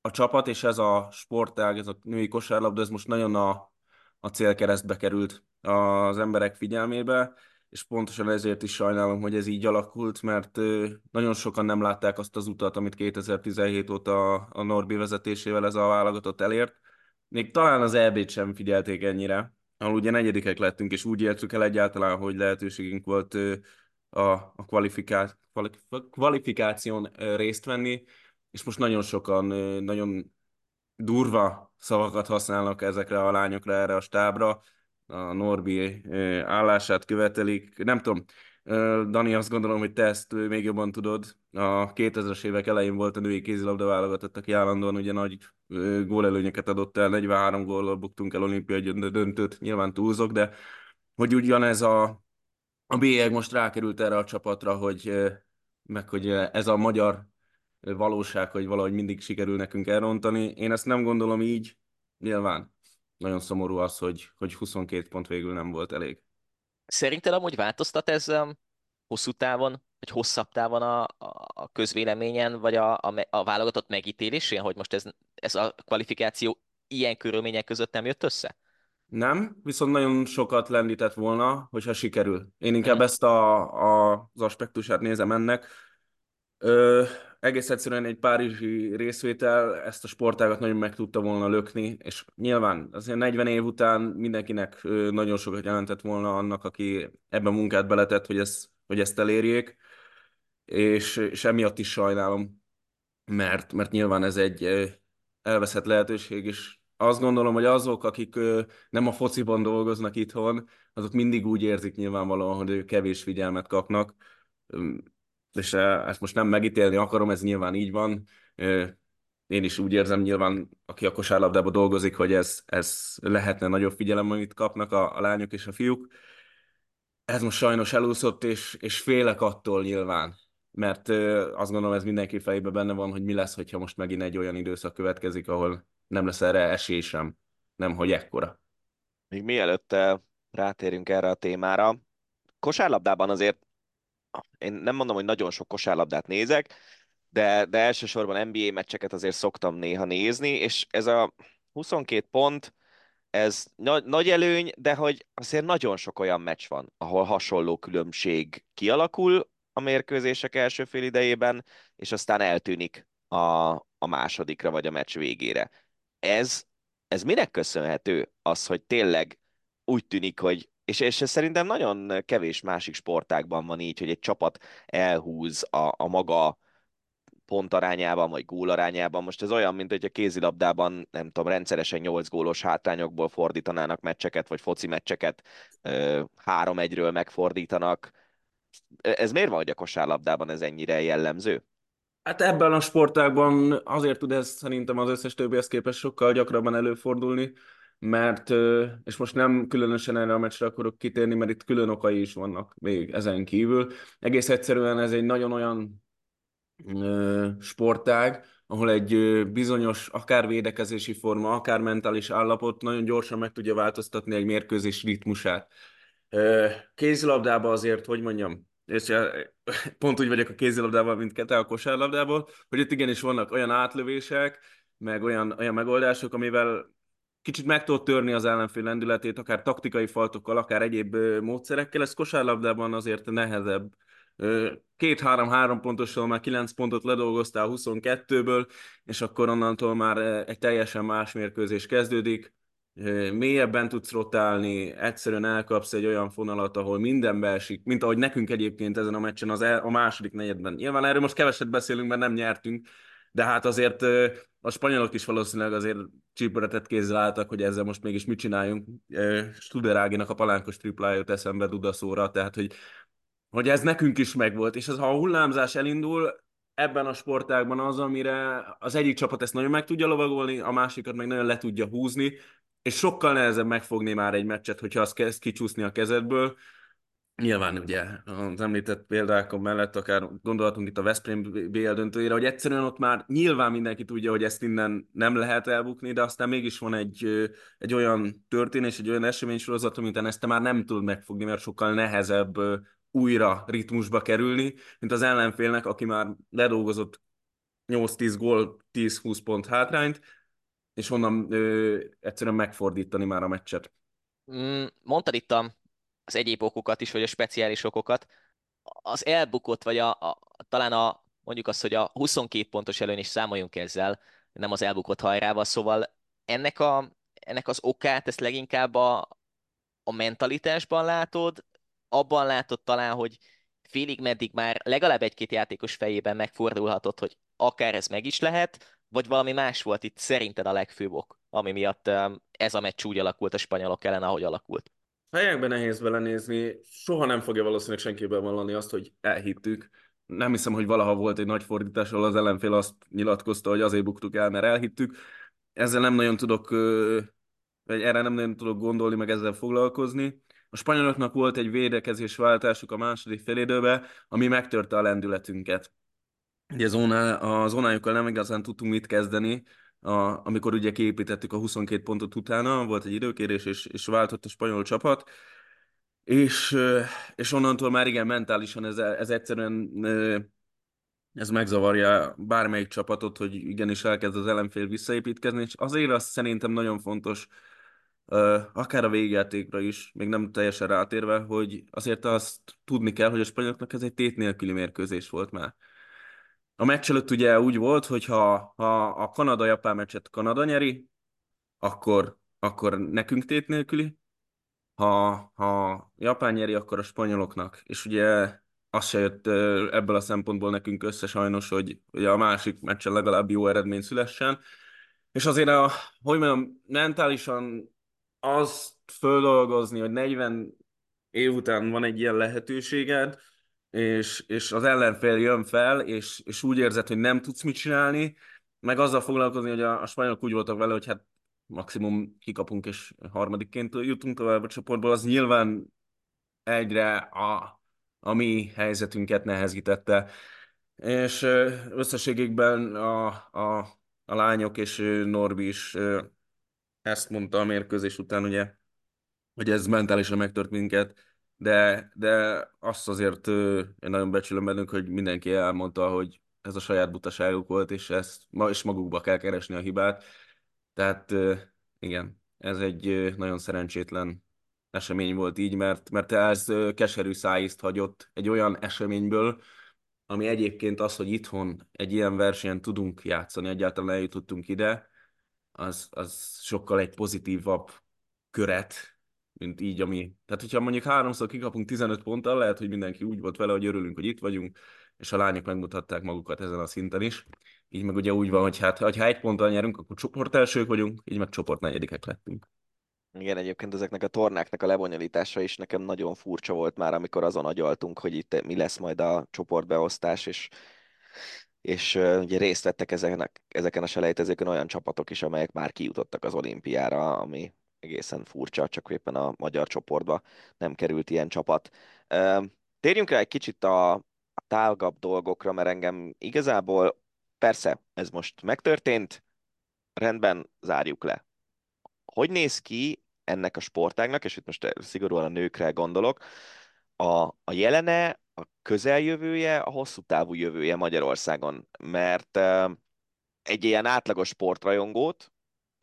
a csapat és ez a sportág, ez a női kosárlabda, ez most nagyon a, a célkeresztbe került az emberek figyelmébe, és pontosan ezért is sajnálom, hogy ez így alakult, mert nagyon sokan nem látták azt az utat, amit 2017 óta a Norbi vezetésével ez a válogatott elért. Még talán az EB-t sem figyelték ennyire, ahol ugye negyedikek lettünk, és úgy értük el egyáltalán, hogy lehetőségünk volt a, a kvalifiká, kvalifikáción részt venni, és most nagyon sokan nagyon durva szavakat használnak ezekre a lányokra, erre a stábra, a Norbi állását követelik. Nem tudom, Dani, azt gondolom, hogy te ezt még jobban tudod. A 2000-es évek elején volt a női kézilabda válogatott, aki állandóan ugye nagy gólelőnyeket adott el, 43 góllal buktunk el olimpiai döntőt, nyilván túlzok, de hogy ugyanez a, a bélyeg most rákerült erre a csapatra, hogy meg hogy ez a magyar valóság, hogy valahogy mindig sikerül nekünk elrontani. Én ezt nem gondolom így, nyilván nagyon szomorú az, hogy, hogy 22 pont végül nem volt elég. Szerinted amúgy változtat ez um, hosszú távon, vagy hosszabb távon a, a közvéleményen, vagy a, a, a válogatott megítélésén, hogy most ez, ez a kvalifikáció ilyen körülmények között nem jött össze? Nem, viszont nagyon sokat lendített volna, hogyha sikerül. Én inkább hmm. ezt a, a, az aspektusát nézem ennek. Ö, egész egyszerűen egy párizsi részvétel ezt a sportágat nagyon meg tudta volna lökni, és nyilván azért 40 év után mindenkinek nagyon sokat jelentett volna annak, aki ebben munkát beletett, hogy, ez, hogy ezt elérjék, és, és emiatt is sajnálom, mert, mert nyilván ez egy elveszett lehetőség, és azt gondolom, hogy azok, akik nem a fociban dolgoznak itthon, azok mindig úgy érzik nyilvánvalóan, hogy kevés figyelmet kapnak, és ezt most nem megítélni akarom, ez nyilván így van. Én is úgy érzem nyilván, aki a kosárlabdában dolgozik, hogy ez, ez lehetne nagyobb figyelem, amit kapnak a, a lányok és a fiúk. Ez most sajnos elúszott, és, és félek attól nyilván, mert azt gondolom, ez mindenki fejében benne van, hogy mi lesz, hogyha most megint egy olyan időszak következik, ahol nem lesz erre esély sem, nem hogy ekkora. Még mielőtt rátérünk erre a témára, kosárlabdában azért én nem mondom, hogy nagyon sok kosárlabdát nézek, de, de elsősorban NBA meccseket azért szoktam néha nézni, és ez a 22 pont, ez nagy, nagy előny, de hogy azért nagyon sok olyan meccs van, ahol hasonló különbség kialakul a mérkőzések első fél idejében, és aztán eltűnik a, a másodikra vagy a meccs végére. Ez, ez minek köszönhető az, hogy tényleg úgy tűnik, hogy és, és szerintem nagyon kevés másik sportágban van így, hogy egy csapat elhúz a, a maga pontarányában, vagy gólarányában. Most ez olyan, mint hogy a kézilabdában, nem tudom, rendszeresen 8 gólos hátrányokból fordítanának meccseket, vagy foci meccseket 3-1-ről megfordítanak. Ez miért van, hogy a kosárlabdában ez ennyire jellemző? Hát ebben a sportágban azért tud ez szerintem az összes többihez képest sokkal gyakrabban előfordulni, mert, és most nem különösen erre a meccsre akarok kitérni, mert itt külön okai is vannak még ezen kívül. Egész egyszerűen ez egy nagyon olyan sportág, ahol egy bizonyos akár védekezési forma, akár mentális állapot nagyon gyorsan meg tudja változtatni egy mérkőzés ritmusát. Kézilabdában azért, hogy mondjam, és pont úgy vagyok a kézilabdával, mint Kete a kosárlabdából, hogy itt igenis vannak olyan átlövések, meg olyan, olyan megoldások, amivel kicsit meg tudod törni az ellenfél lendületét, akár taktikai faltokkal, akár egyéb módszerekkel, ez kosárlabdában azért nehezebb. Két-három-három pontosan már kilenc pontot ledolgoztál 22-ből, és akkor onnantól már egy teljesen más mérkőzés kezdődik mélyebben tudsz rotálni, egyszerűen elkapsz egy olyan fonalat, ahol minden beesik, mint ahogy nekünk egyébként ezen a meccsen az el, a második negyedben. Nyilván erről most keveset beszélünk, mert nem nyertünk, de hát azért a spanyolok is valószínűleg azért csípőretett kézzel álltak, hogy ezzel most mégis mit csináljunk. Studeráginak a palánkos triplája jut eszembe Dudaszóra, tehát hogy, hogy ez nekünk is megvolt, és az, ha a hullámzás elindul, ebben a sportágban az, amire az egyik csapat ezt nagyon meg tudja lovagolni, a másikat meg nagyon le tudja húzni, és sokkal nehezebb megfogni már egy meccset, hogyha az kezd kicsúszni a kezedből. Nyilván ugye az említett példákon mellett akár gondolatunk itt a Veszprém BL döntőjére, hogy egyszerűen ott már nyilván mindenki tudja, hogy ezt innen nem lehet elbukni, de aztán mégis van egy, egy olyan történés, egy olyan eseménysorozat, amit ezt te már nem tudod megfogni, mert sokkal nehezebb újra ritmusba kerülni, mint az ellenfélnek, aki már ledolgozott 8-10 gól, 10-20 pont hátrányt, és onnan ö, egyszerűen megfordítani már a meccset. Mm, mondtad itt a, az egyéb okokat is, vagy a speciális okokat. Az elbukott, vagy a, a, talán a, mondjuk azt, hogy a 22 pontos előny is számoljunk ezzel, nem az elbukott hajrával, szóval ennek, a, ennek az okát, ezt leginkább a, a mentalitásban látod, abban látod talán, hogy félig meddig már legalább egy-két játékos fejében megfordulhatott, hogy akár ez meg is lehet, vagy valami más volt itt szerinted a legfőbb ok, ami miatt ez a meccs úgy alakult a spanyolok ellen, ahogy alakult? Fejekben nehéz belenézni, soha nem fogja valószínűleg senkiben vallani azt, hogy elhittük. Nem hiszem, hogy valaha volt egy nagy fordítás, ahol az ellenfél azt nyilatkozta, hogy azért buktuk el, mert elhittük. Ezzel nem nagyon tudok, vagy erre nem nagyon tudok gondolni, meg ezzel foglalkozni. A spanyoloknak volt egy védekezés váltásuk a második félédőbe, ami megtörte a lendületünket. Ugye zóná, a zónájukkal nem igazán tudtunk mit kezdeni, a, amikor ugye kiépítettük a 22 pontot utána, volt egy időkérés, és, és váltott a spanyol csapat, és, és onnantól már igen, mentálisan ez, ez egyszerűen ez megzavarja bármelyik csapatot, hogy igenis elkezd az ellenfél visszaépítkezni, és azért azt szerintem nagyon fontos, akár a végjátékra is, még nem teljesen rátérve, hogy azért azt tudni kell, hogy a spanyoloknak ez egy tét nélküli mérkőzés volt már. A meccs előtt ugye úgy volt, hogy ha, ha a Kanada-Japán meccset Kanada nyeri, akkor, akkor nekünk tét nélküli, ha, ha Japán nyeri, akkor a spanyoloknak. És ugye az se jött ebből a szempontból nekünk össze sajnos, hogy ugye a másik meccsen legalább jó eredmény szülessen. És azért, a, hogy mondjam, mentálisan azt földolgozni, hogy 40 év után van egy ilyen lehetőséged, és, és az ellenfél jön fel, és, és úgy érzed, hogy nem tudsz mit csinálni, meg azzal foglalkozni, hogy a, a spanyolok úgy voltak vele, hogy hát maximum kikapunk, és harmadikként jutunk tovább a csoportból, az nyilván egyre a, a mi helyzetünket nehezítette. És összességében a, a, a lányok és Norbi is ezt mondta a mérkőzés után, ugye, hogy ez mentálisan megtört minket, de, de azt azért én nagyon becsülöm bennünk, hogy mindenki elmondta, hogy ez a saját butaságuk volt, és ezt és magukba kell keresni a hibát. Tehát igen, ez egy nagyon szerencsétlen esemény volt így, mert, mert ez keserű szájízt hagyott egy olyan eseményből, ami egyébként az, hogy itthon egy ilyen versenyen tudunk játszani, egyáltalán eljutottunk ide, az, az sokkal egy pozitívabb köret mint így, ami... Tehát, hogyha mondjuk háromszor kikapunk 15 ponttal, lehet, hogy mindenki úgy volt vele, hogy örülünk, hogy itt vagyunk, és a lányok megmutatták magukat ezen a szinten is. Így meg ugye úgy van, hogy hát, ha egy ponttal nyerünk, akkor csoport elsők vagyunk, így meg csoport negyedikek lettünk. Igen, egyébként ezeknek a tornáknak a lebonyolítása is nekem nagyon furcsa volt már, amikor azon agyaltunk, hogy itt mi lesz majd a csoportbeosztás, és, és ugye részt vettek ezeken, ezeken a selejtezőkön olyan csapatok is, amelyek már kijutottak az olimpiára, ami egészen furcsa, csak éppen a magyar csoportba nem került ilyen csapat. Térjünk rá egy kicsit a, a tágabb dolgokra, mert engem igazából persze ez most megtörtént, rendben, zárjuk le. Hogy néz ki ennek a sportágnak, és itt most szigorúan a nőkre gondolok, a, a jelene, a közeljövője, a hosszú távú jövője Magyarországon, mert egy ilyen átlagos sportrajongót,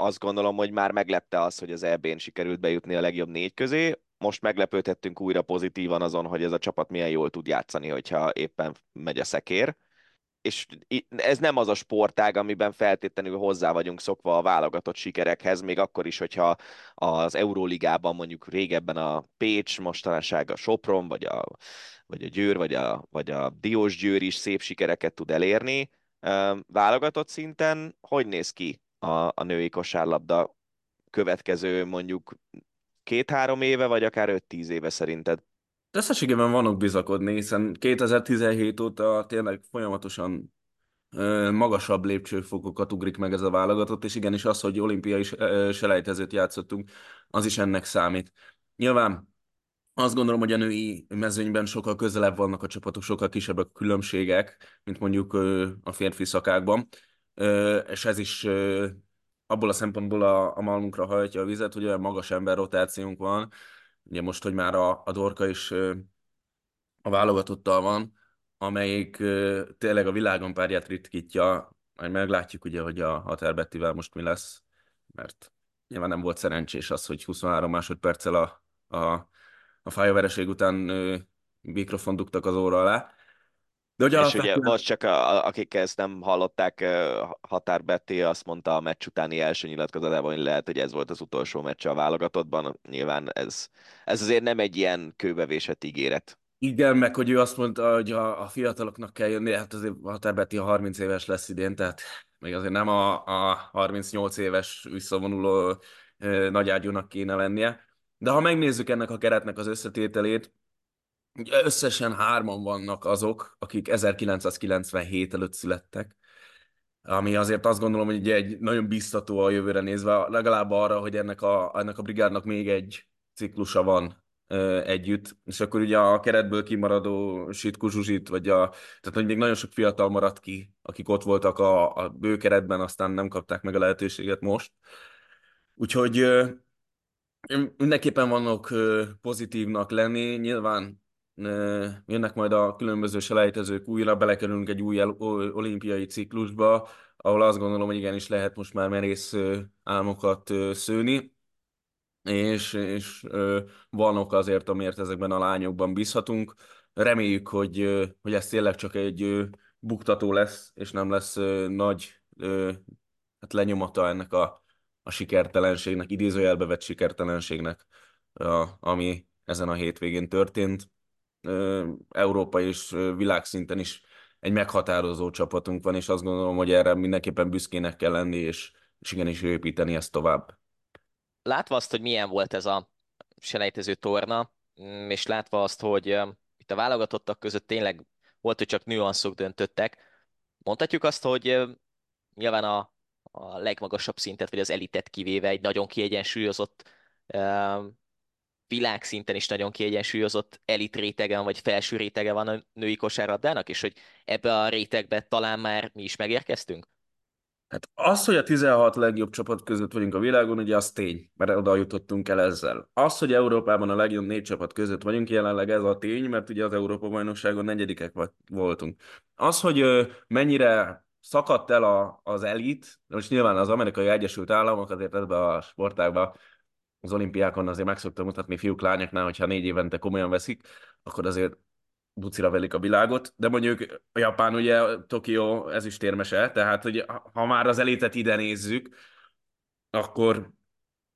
azt gondolom, hogy már meglepte az, hogy az EB-n sikerült bejutni a legjobb négy közé. Most meglepődhettünk újra pozitívan azon, hogy ez a csapat milyen jól tud játszani, hogyha éppen megy a szekér és ez nem az a sportág, amiben feltétlenül hozzá vagyunk szokva a válogatott sikerekhez, még akkor is, hogyha az Euróligában mondjuk régebben a Pécs, mostanság a Sopron, vagy a, vagy a Győr, vagy a, vagy a Diós Győr is szép sikereket tud elérni. Válogatott szinten hogy néz ki a, a női kosárlabda következő mondjuk két-három éve, vagy akár öt-tíz éve szerinted? Összességében vannak bizakodni, hiszen 2017 óta tényleg folyamatosan magasabb lépcsőfokokat ugrik meg ez a válogatott, és igenis az, hogy olimpiai selejtezőt játszottunk, az is ennek számít. Nyilván azt gondolom, hogy a női mezőnyben sokkal közelebb vannak a csapatok, sokkal kisebbek a különbségek, mint mondjuk a férfi szakákban, és ez is abból a szempontból a, a malmunkra hajtja a vizet, hogy olyan magas ember rotációnk van, Ugye most, hogy már a, a Dorka is a válogatottal van, amelyik tényleg a világon párját ritkítja, majd meglátjuk ugye, hogy a Haterbettivel most mi lesz, mert nyilván nem volt szerencsés az, hogy 23 másodperccel a, a, a fájavereség után mikrofon dugtak az óra alá, de hogy és alapvetően... ugye most csak a, akik ezt nem hallották, Határ Betty azt mondta a meccs utáni első nyilatkozatában, hogy lehet, hogy ez volt az utolsó meccs a válogatottban. Nyilván ez, ez azért nem egy ilyen kőbevésett ígéret. Igen, meg hogy ő azt mondta, hogy a, a fiataloknak kell jönni, hát azért Határ Betty a 30 éves lesz idén, tehát még azért nem a, a 38 éves visszavonuló nagyágyúnak kéne lennie. De ha megnézzük ennek a keretnek az összetételét, összesen hárman vannak azok, akik 1997 előtt születtek, ami azért azt gondolom, hogy egy nagyon biztató a jövőre nézve, legalább arra, hogy ennek a, ennek a brigádnak még egy ciklusa van ö, együtt, és akkor ugye a keretből kimaradó Sitku Zsuzsit, vagy a, tehát hogy még nagyon sok fiatal maradt ki, akik ott voltak a, a bő keretben, aztán nem kapták meg a lehetőséget most. Úgyhogy ö, mindenképpen vannak pozitívnak lenni, nyilván jönnek majd a különböző selejtezők újra, belekerülünk egy új olimpiai ciklusba, ahol azt gondolom, hogy igenis lehet most már merész álmokat szőni, és, és vannak azért, amiért ezekben a lányokban bízhatunk. Reméljük, hogy, hogy ez tényleg csak egy buktató lesz, és nem lesz nagy hát lenyomata ennek a, a sikertelenségnek, idézőjelbe vett sikertelenségnek, ami ezen a hétvégén történt. Európa és világszinten is egy meghatározó csapatunk van, és azt gondolom, hogy erre mindenképpen büszkének kell lenni, és, és igenis építeni ezt tovább. Látva azt, hogy milyen volt ez a selejtező torna, mm, és látva azt, hogy itt a válogatottak között tényleg volt, hogy csak nüanszok döntöttek, mondhatjuk azt, hogy nyilván a, a legmagasabb szintet, vagy az elitet kivéve egy nagyon kiegyensúlyozott világszinten is nagyon kiegyensúlyozott elit rétegen, vagy felső rétege van a női kosárlabdának, és hogy ebbe a rétegbe talán már mi is megérkeztünk? Hát az, hogy a 16 legjobb csapat között vagyunk a világon, ugye az tény, mert oda jutottunk el ezzel. Az, hogy Európában a legjobb négy csapat között vagyunk, jelenleg ez a tény, mert ugye az Európa bajnokságon negyedikek voltunk. Az, hogy mennyire szakadt el a, az elit, most nyilván az amerikai Egyesült Államok azért ebbe a sportágban az olimpiákon azért meg szoktam mutatni fiúk, lányoknál, hogyha négy évente komolyan veszik, akkor azért bucira velik a világot, de mondjuk Japán ugye Tokió ezüstérmese, tehát hogy ha már az elitet ide nézzük, akkor,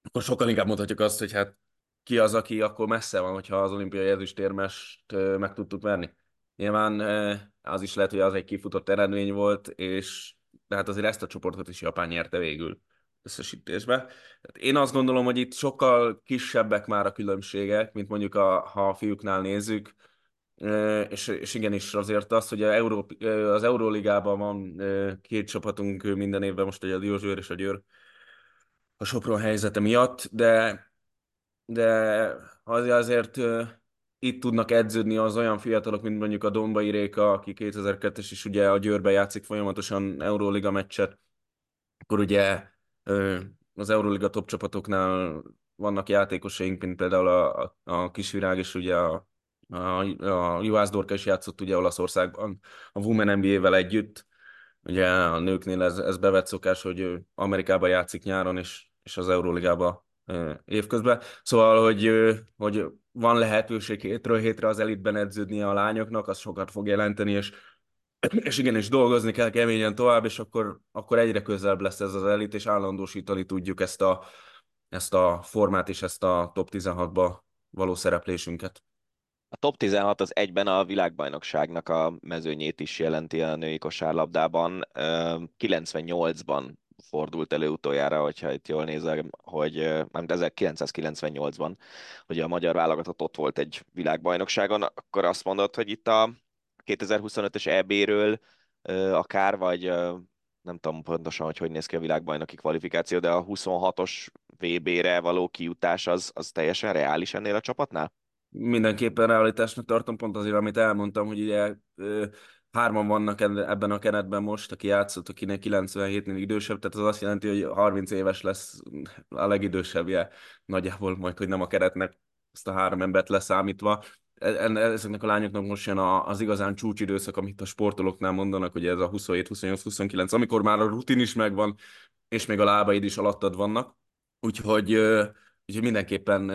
akkor sokkal inkább mondhatjuk azt, hogy hát ki az, aki akkor messze van, hogyha az olimpiai ezüstérmest meg tudtuk verni. Nyilván az is lehet, hogy az egy kifutott eredmény volt, és de hát azért ezt a csoportot is Japán nyerte végül összesítésbe. Hát én azt gondolom, hogy itt sokkal kisebbek már a különbségek, mint mondjuk a, ha a fiúknál nézzük, és, és igenis azért az, hogy a Euró, az Euróligában van két csapatunk minden évben, most ugye a Diózsőr és a Győr, a Sopron helyzete miatt, de, de azért itt tudnak edződni az olyan fiatalok, mint mondjuk a Dombai Réka, aki 2002-es is ugye a Győrbe játszik folyamatosan Euróliga meccset, akkor ugye az Euróliga top csapatoknál vannak játékosaink, mint például a, a, Kisvirág, és ugye a, a, a Juhász Dorka is játszott ugye Olaszországban a Women NBA-vel együtt. Ugye a nőknél ez, ez bevett szokás, hogy Amerikában játszik nyáron, és, és az Euróligába évközben. Szóval, hogy, hogy van lehetőség hétről hétre az elitben edződni a lányoknak, az sokat fog jelenteni, és és igenis dolgozni kell keményen tovább, és akkor, akkor egyre közelebb lesz ez az elit, és állandósítani tudjuk ezt a, ezt a formát és ezt a top 16-ba való szereplésünket. A top 16 az egyben a világbajnokságnak a mezőnyét is jelenti a női kosárlabdában. 98-ban fordult elő utoljára, hogyha itt jól nézem, hogy nem 1998-ban, hogy a magyar válogatott ott volt egy világbajnokságon, akkor azt mondod, hogy itt a 2025-ös EB-ről akár, vagy nem tudom pontosan, hogy hogy néz ki a világbajnoki kvalifikáció, de a 26-os VB-re való kijutás az, az teljesen reális ennél a csapatnál? Mindenképpen realitásnak tartom, pont azért, amit elmondtam, hogy ugye hárman vannak ebben a keretben most, aki játszott, akinek 97-nél idősebb, tehát az azt jelenti, hogy 30 éves lesz a legidősebbje nagyjából majd, hogy nem a keretnek ezt a három embert leszámítva. E, e, ezeknek a lányoknak most jön az igazán csúcsidőszak, amit a sportolóknál mondanak, hogy ez a 27, 28, 29, amikor már a rutin is megvan, és még a lábaid is alattad vannak. Úgyhogy, úgyhogy mindenképpen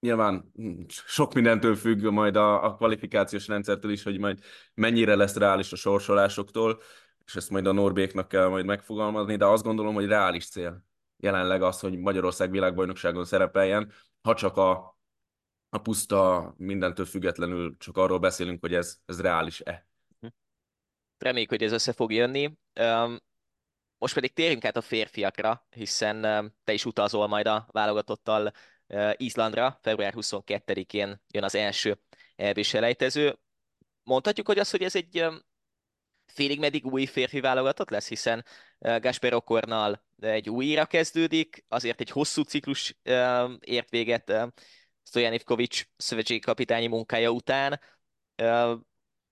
nyilván sok mindentől függ majd a, a kvalifikációs rendszertől is, hogy majd mennyire lesz reális a sorsolásoktól, és ezt majd a Norbéknak kell majd megfogalmazni, de azt gondolom, hogy reális cél jelenleg az, hogy Magyarország világbajnokságon szerepeljen, ha csak a, a puszta mindentől függetlenül csak arról beszélünk, hogy ez, ez reális-e. Reméljük, hogy ez össze fog jönni. Most pedig térjünk át a férfiakra, hiszen te is utazol majd a válogatottal Izlandra, február 22-én jön az első EB selejtező. Mondhatjuk, hogy az, hogy ez egy félig meddig új férfi válogatott lesz, hiszen Gasper Okornal egy újra kezdődik, azért egy hosszú ciklus ért véget Stojan Ivkovics szövetségi kapitányi munkája után.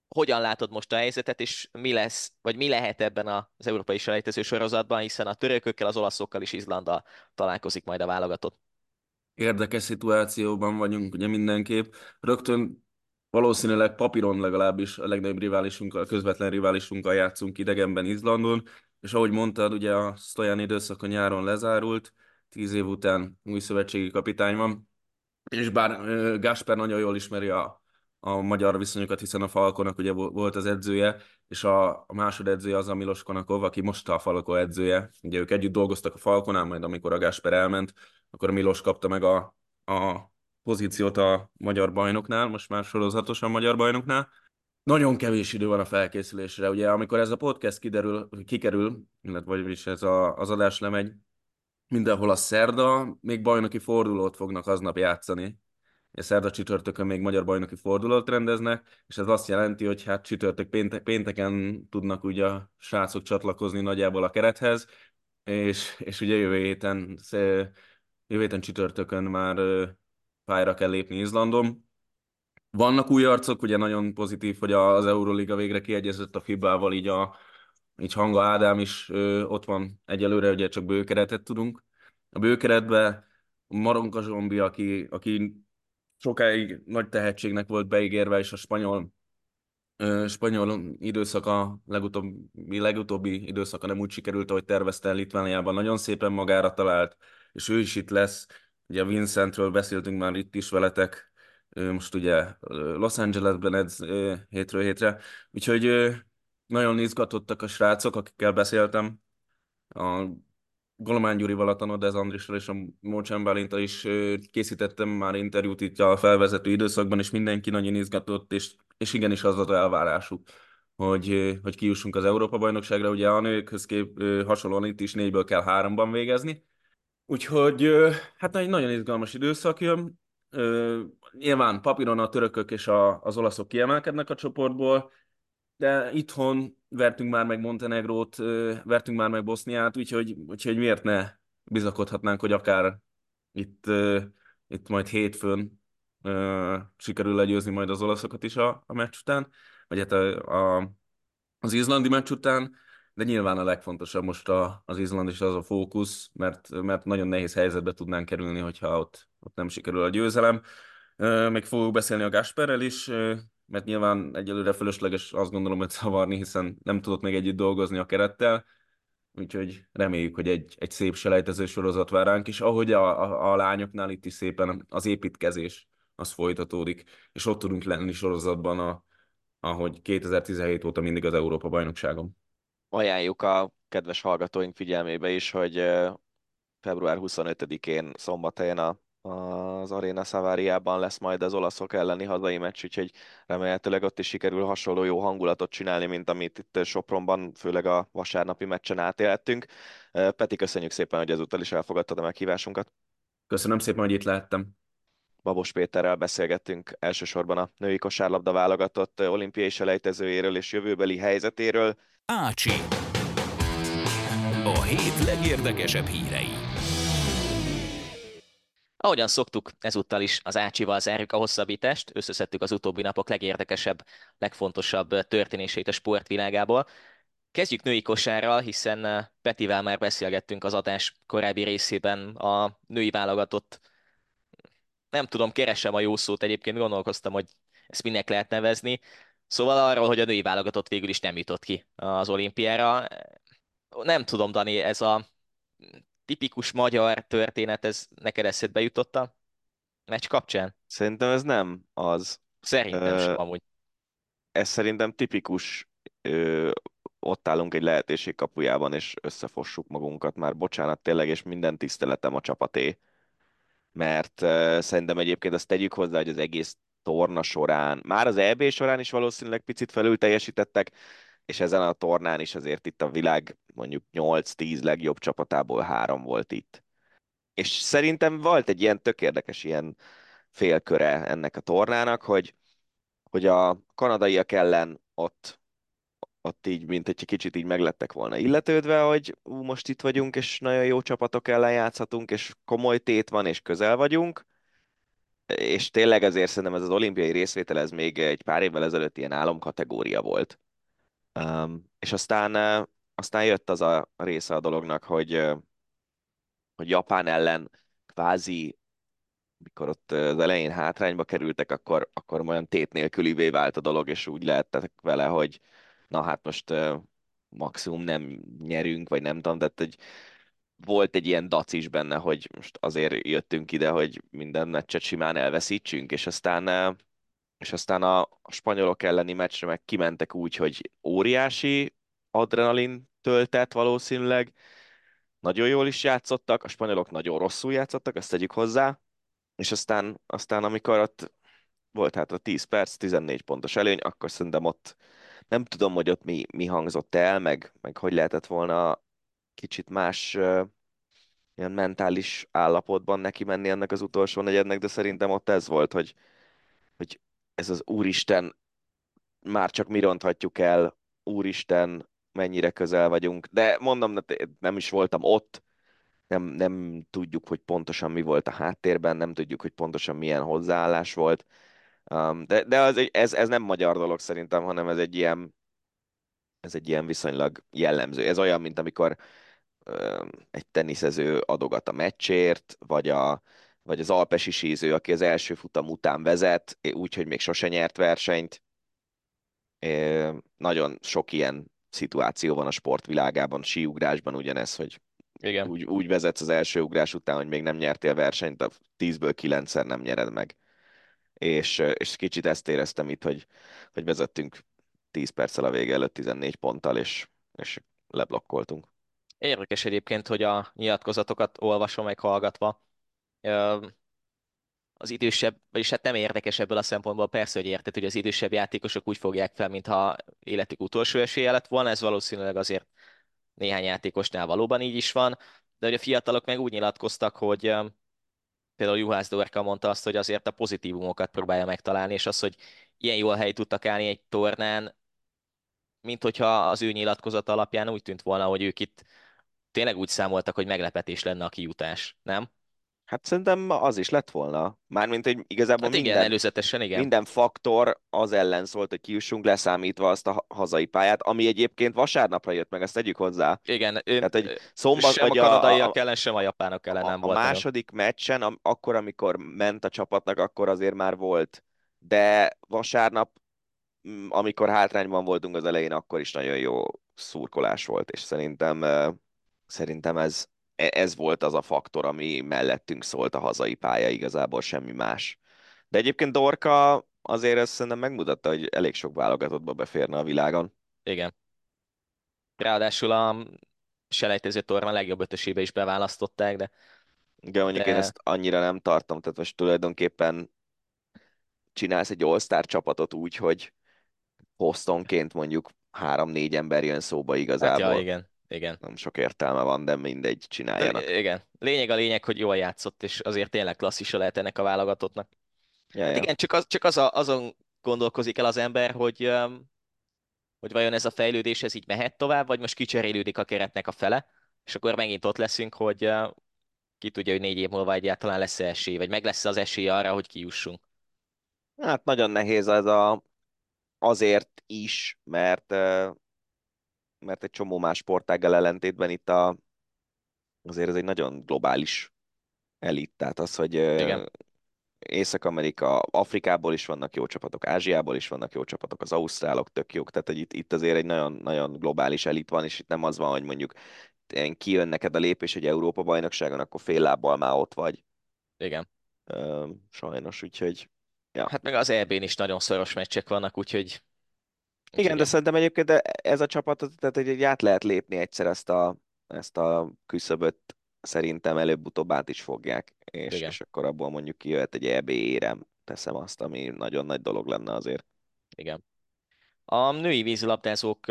Hogyan látod most a helyzetet, és mi lesz, vagy mi lehet ebben az európai selejtező sorozatban, hiszen a törökökkel, az olaszokkal is Izlanda találkozik majd a válogatott? Érdekes szituációban vagyunk, ugye mindenképp. Rögtön valószínűleg papíron legalábbis a legnagyobb riválisunkkal, a közvetlen riválisunkkal játszunk idegenben Izlandon, és ahogy mondtad, ugye a Stojan időszaka nyáron lezárult, tíz év után új szövetségi kapitány van, és bár Gásper nagyon jól ismeri a, a magyar viszonyokat, hiszen a Falkonak ugye volt az edzője, és a, a másodedzője az a Milos Konakov, aki most a Falko edzője. Ugye ők együtt dolgoztak a Falkonál, majd amikor a Gásper elment, akkor a Milos kapta meg a, a pozíciót a magyar bajnoknál, most már sorozatosan magyar bajnoknál. Nagyon kevés idő van a felkészülésre. Ugye amikor ez a podcast kiderül, kikerül, illetve vagyis ez a, az adás lemegy, mindenhol a szerda, még bajnoki fordulót fognak aznap játszani. A szerda csütörtökön még magyar bajnoki fordulót rendeznek, és ez azt jelenti, hogy hát csütörtök péntek, pénteken tudnak ugye a srácok csatlakozni nagyjából a kerethez, és, és ugye jövő héten, jövő héten csütörtökön már pályára kell lépni Izlandon. Vannak új arcok, ugye nagyon pozitív, hogy az Euroliga végre kiegyezett a FIBA-val, így a, így Hanga Ádám is ö, ott van egyelőre, ugye csak bőkeretet tudunk. A bőkeretbe Maronka Zsombi, aki, aki sokáig nagy tehetségnek volt beígérve, és a spanyol ö, spanyol időszaka, legutóbbi, legutóbbi időszaka nem úgy sikerült, ahogy tervezte Litvániában, nagyon szépen magára talált, és ő is itt lesz. Ugye Vincentről beszéltünk már itt is veletek, most ugye Los Angelesben edz hétről hétre, úgyhogy nagyon izgatottak a srácok, akikkel beszéltem. A Golomán Gyurival, a Tanodez Andrissal és a Mócsán Bálinta is készítettem már interjút itt a felvezető időszakban, és mindenki nagyon izgatott, és, és igenis az volt az elvárásuk, hogy, hogy kijussunk az Európa-bajnokságra. Ugye a nőkhöz kép hasonlóan itt is négyből kell háromban végezni. Úgyhogy hát egy nagyon izgalmas időszak jön. Nyilván papíron a törökök és a, az olaszok kiemelkednek a csoportból, de itthon vertünk már meg Montenegrót, vertünk már meg Boszniát, úgyhogy, úgyhogy miért ne bizakodhatnánk, hogy akár itt, itt majd hétfőn sikerül legyőzni majd az olaszokat is a, a meccs után, vagy hát a, a, az izlandi meccs után, de nyilván a legfontosabb most a, az Izland és az a fókusz, mert, mert nagyon nehéz helyzetbe tudnánk kerülni, hogyha ott, ott nem sikerül a győzelem. Még fogok beszélni a Gasperrel is, mert nyilván egyelőre fölösleges azt gondolom, hogy szavarni, hiszen nem tudott még együtt dolgozni a kerettel, úgyhogy reméljük, hogy egy, egy szép selejtező sorozat vár ránk, és ahogy a, a, a lányoknál itt is szépen az építkezés az folytatódik, és ott tudunk lenni sorozatban, a, ahogy 2017 óta mindig az Európa-bajnokságon. Ajánljuk a kedves hallgatóink figyelmébe is, hogy február 25-én szombathelyen a az Arena Szaváriában lesz majd az olaszok elleni hazai meccs, úgyhogy remélhetőleg ott is sikerül hasonló jó hangulatot csinálni, mint amit itt Sopronban, főleg a vasárnapi meccsen átélhettünk. Peti, köszönjük szépen, hogy ezúttal is elfogadtad a meghívásunkat. Köszönöm szépen, hogy itt lehettem. Babos Péterrel beszélgettünk elsősorban a női kosárlabda válogatott olimpiai selejtezőjéről és jövőbeli helyzetéről. Ácsi. A hét legérdekesebb hírei. Ahogyan szoktuk, ezúttal is az Ácsival zárjuk a hosszabbítást, összeszedtük az utóbbi napok legérdekesebb, legfontosabb történéseit a sportvilágából. Kezdjük női kosárral, hiszen eh, Petivel már beszélgettünk az adás korábbi részében a női válogatott. Nem tudom, keresem a jó szót, egyébként gondolkoztam, hogy ezt minek lehet nevezni. Szóval arról, hogy a női válogatott végül is nem jutott ki az olimpiára. Nem tudom, Dani, ez a tipikus magyar történet, ez neked eszedbe jutott a meccs kapcsán? Szerintem ez nem az. Szerintem sem amúgy. Ez szerintem tipikus, ö, ott állunk egy lehetőség kapujában, és összefossuk magunkat. Már bocsánat tényleg, és minden tiszteletem a csapaté. Mert ö, szerintem egyébként azt tegyük hozzá, hogy az egész torna során, már az EB során is valószínűleg picit felül teljesítettek, és ezen a tornán is azért itt a világ mondjuk 8-10 legjobb csapatából három volt itt. És szerintem volt egy ilyen tök érdekes ilyen félköre ennek a tornának, hogy, hogy a kanadaiak ellen ott, ott így, mint egy kicsit így meglettek volna illetődve, hogy ú, most itt vagyunk, és nagyon jó csapatok ellen játszhatunk, és komoly tét van, és közel vagyunk, és tényleg ezért szerintem ez az olimpiai részvétel, ez még egy pár évvel ezelőtt ilyen álomkategória volt. Um, és aztán, aztán jött az a része a dolognak, hogy, hogy Japán ellen kvázi, mikor ott az elején hátrányba kerültek, akkor, akkor olyan tét nélkülivé vált a dolog, és úgy lehettek vele, hogy na hát most maximum nem nyerünk, vagy nem tudom, tehát hogy volt egy ilyen dac is benne, hogy most azért jöttünk ide, hogy minden meccset simán elveszítsünk, és aztán és aztán a, spanyolok elleni meccsre meg kimentek úgy, hogy óriási adrenalin töltett valószínűleg, nagyon jól is játszottak, a spanyolok nagyon rosszul játszottak, ezt tegyük hozzá, és aztán, aztán amikor ott volt hát a 10 perc, 14 pontos előny, akkor szerintem ott nem tudom, hogy ott mi, mi hangzott el, meg, meg hogy lehetett volna kicsit más uh, ilyen mentális állapotban neki menni ennek az utolsó negyednek, de szerintem ott ez volt, hogy ez az Úristen, már csak mi ronthatjuk el, Úristen, mennyire közel vagyunk. De mondom, nem is voltam ott, nem, nem tudjuk, hogy pontosan mi volt a háttérben, nem tudjuk, hogy pontosan milyen hozzáállás volt. Um, de de az, ez, ez nem magyar dolog szerintem, hanem ez egy ilyen ez egy ilyen viszonylag jellemző. Ez olyan, mint amikor um, egy teniszező adogat a meccsért, vagy a, vagy az alpesi síző, aki az első futam után vezet, úgyhogy még sose nyert versenyt. Nagyon sok ilyen szituáció van a sportvilágában, síugrásban ugyanez, hogy Igen. Úgy, úgy vezetsz az első ugrás után, hogy még nem nyertél versenyt, a tízből kilencszer nem nyered meg. És, és kicsit ezt éreztem itt, hogy, hogy vezettünk 10 perccel a vége előtt 14 ponttal, és, és leblokkoltunk. Érdekes egyébként, hogy a nyilatkozatokat olvasom meg hallgatva, az idősebb, vagyis hát nem érdekes ebből a szempontból, persze, hogy érted, hogy az idősebb játékosok úgy fogják fel, mintha életük utolsó esélye lett volna, ez valószínűleg azért néhány játékosnál valóban így is van, de hogy a fiatalok meg úgy nyilatkoztak, hogy például Juhász Dorka mondta azt, hogy azért a pozitívumokat próbálja megtalálni, és az, hogy ilyen jól helyt tudtak állni egy tornán, mint hogyha az ő nyilatkozata alapján úgy tűnt volna, hogy ők itt tényleg úgy számoltak, hogy meglepetés lenne a kijutás, nem? Hát szerintem az is lett volna. Mármint, hogy igazából Hát igen, minden, előzetesen igen. minden faktor az ellen szólt, hogy kiussunk, leszámítva azt a ha- hazai pályát, ami egyébként vasárnapra jött meg, ezt tegyük hozzá. Igen, Tehát, hogy szombat, sem vagy a a, kanadaiak a, ellen, sem a japánok ellen a, nem a volt. nagyon. második meccsen, am, akkor, amikor ment a csapatnak, akkor azért már volt. De vasárnap, mm, amikor hátrányban voltunk az elején, akkor is nagyon jó szurkolás volt, és szerintem, szerintem ez, ez volt az a faktor, ami mellettünk szólt a hazai pálya, igazából semmi más. De egyébként Dorka azért ezt szerintem megmutatta, hogy elég sok válogatottba beférne a világon. Igen. Ráadásul a selejtező torna legjobb ötösébe is beválasztották, de De mondjuk én De- ezt annyira nem tartom, tehát most tulajdonképpen csinálsz egy All-Star csapatot úgy, hogy posztonként mondjuk három-négy ember jön szóba hát igazából. ja, igen, igen. Nem sok értelme van, de mindegy, csináljanak. De, igen. Lényeg a lényeg, hogy jól játszott, és azért tényleg klasszisa lehet ennek a válogatottnak. Ja, Hát ja. igen, csak, az, csak az a, azon gondolkozik el az ember, hogy, hogy vajon ez a fejlődés ez így mehet tovább, vagy most kicserélődik a keretnek a fele, és akkor megint ott leszünk, hogy ki tudja, hogy négy év múlva egyáltalán lesz -e esély, vagy meg lesz az esély arra, hogy kijussunk. Hát nagyon nehéz ez a, azért is, mert, mert egy csomó más sportággal ellentétben itt a, azért ez egy nagyon globális elit, tehát az, hogy Igen. Észak-Amerika, Afrikából is vannak jó csapatok, Ázsiából is vannak jó csapatok, az ausztrálok tök jók, tehát hogy itt, itt azért egy nagyon, nagyon globális elit van, és itt nem az van, hogy mondjuk kijön neked a lépés egy Európa bajnokságon, akkor fél lábbal már ott vagy. Igen. Ö, sajnos, úgyhogy Ja. Hát meg az EB-n is nagyon szoros meccsek vannak, úgyhogy... igen, de szerintem egyébként de ez a csapat, tehát így át lehet lépni egyszer ezt a, ezt a küszöböt, szerintem előbb-utóbb át is fogják, és, Igen. és akkor abból mondjuk kijöhet egy EB érem, teszem azt, ami nagyon nagy dolog lenne azért. Igen. A női vízilabdázók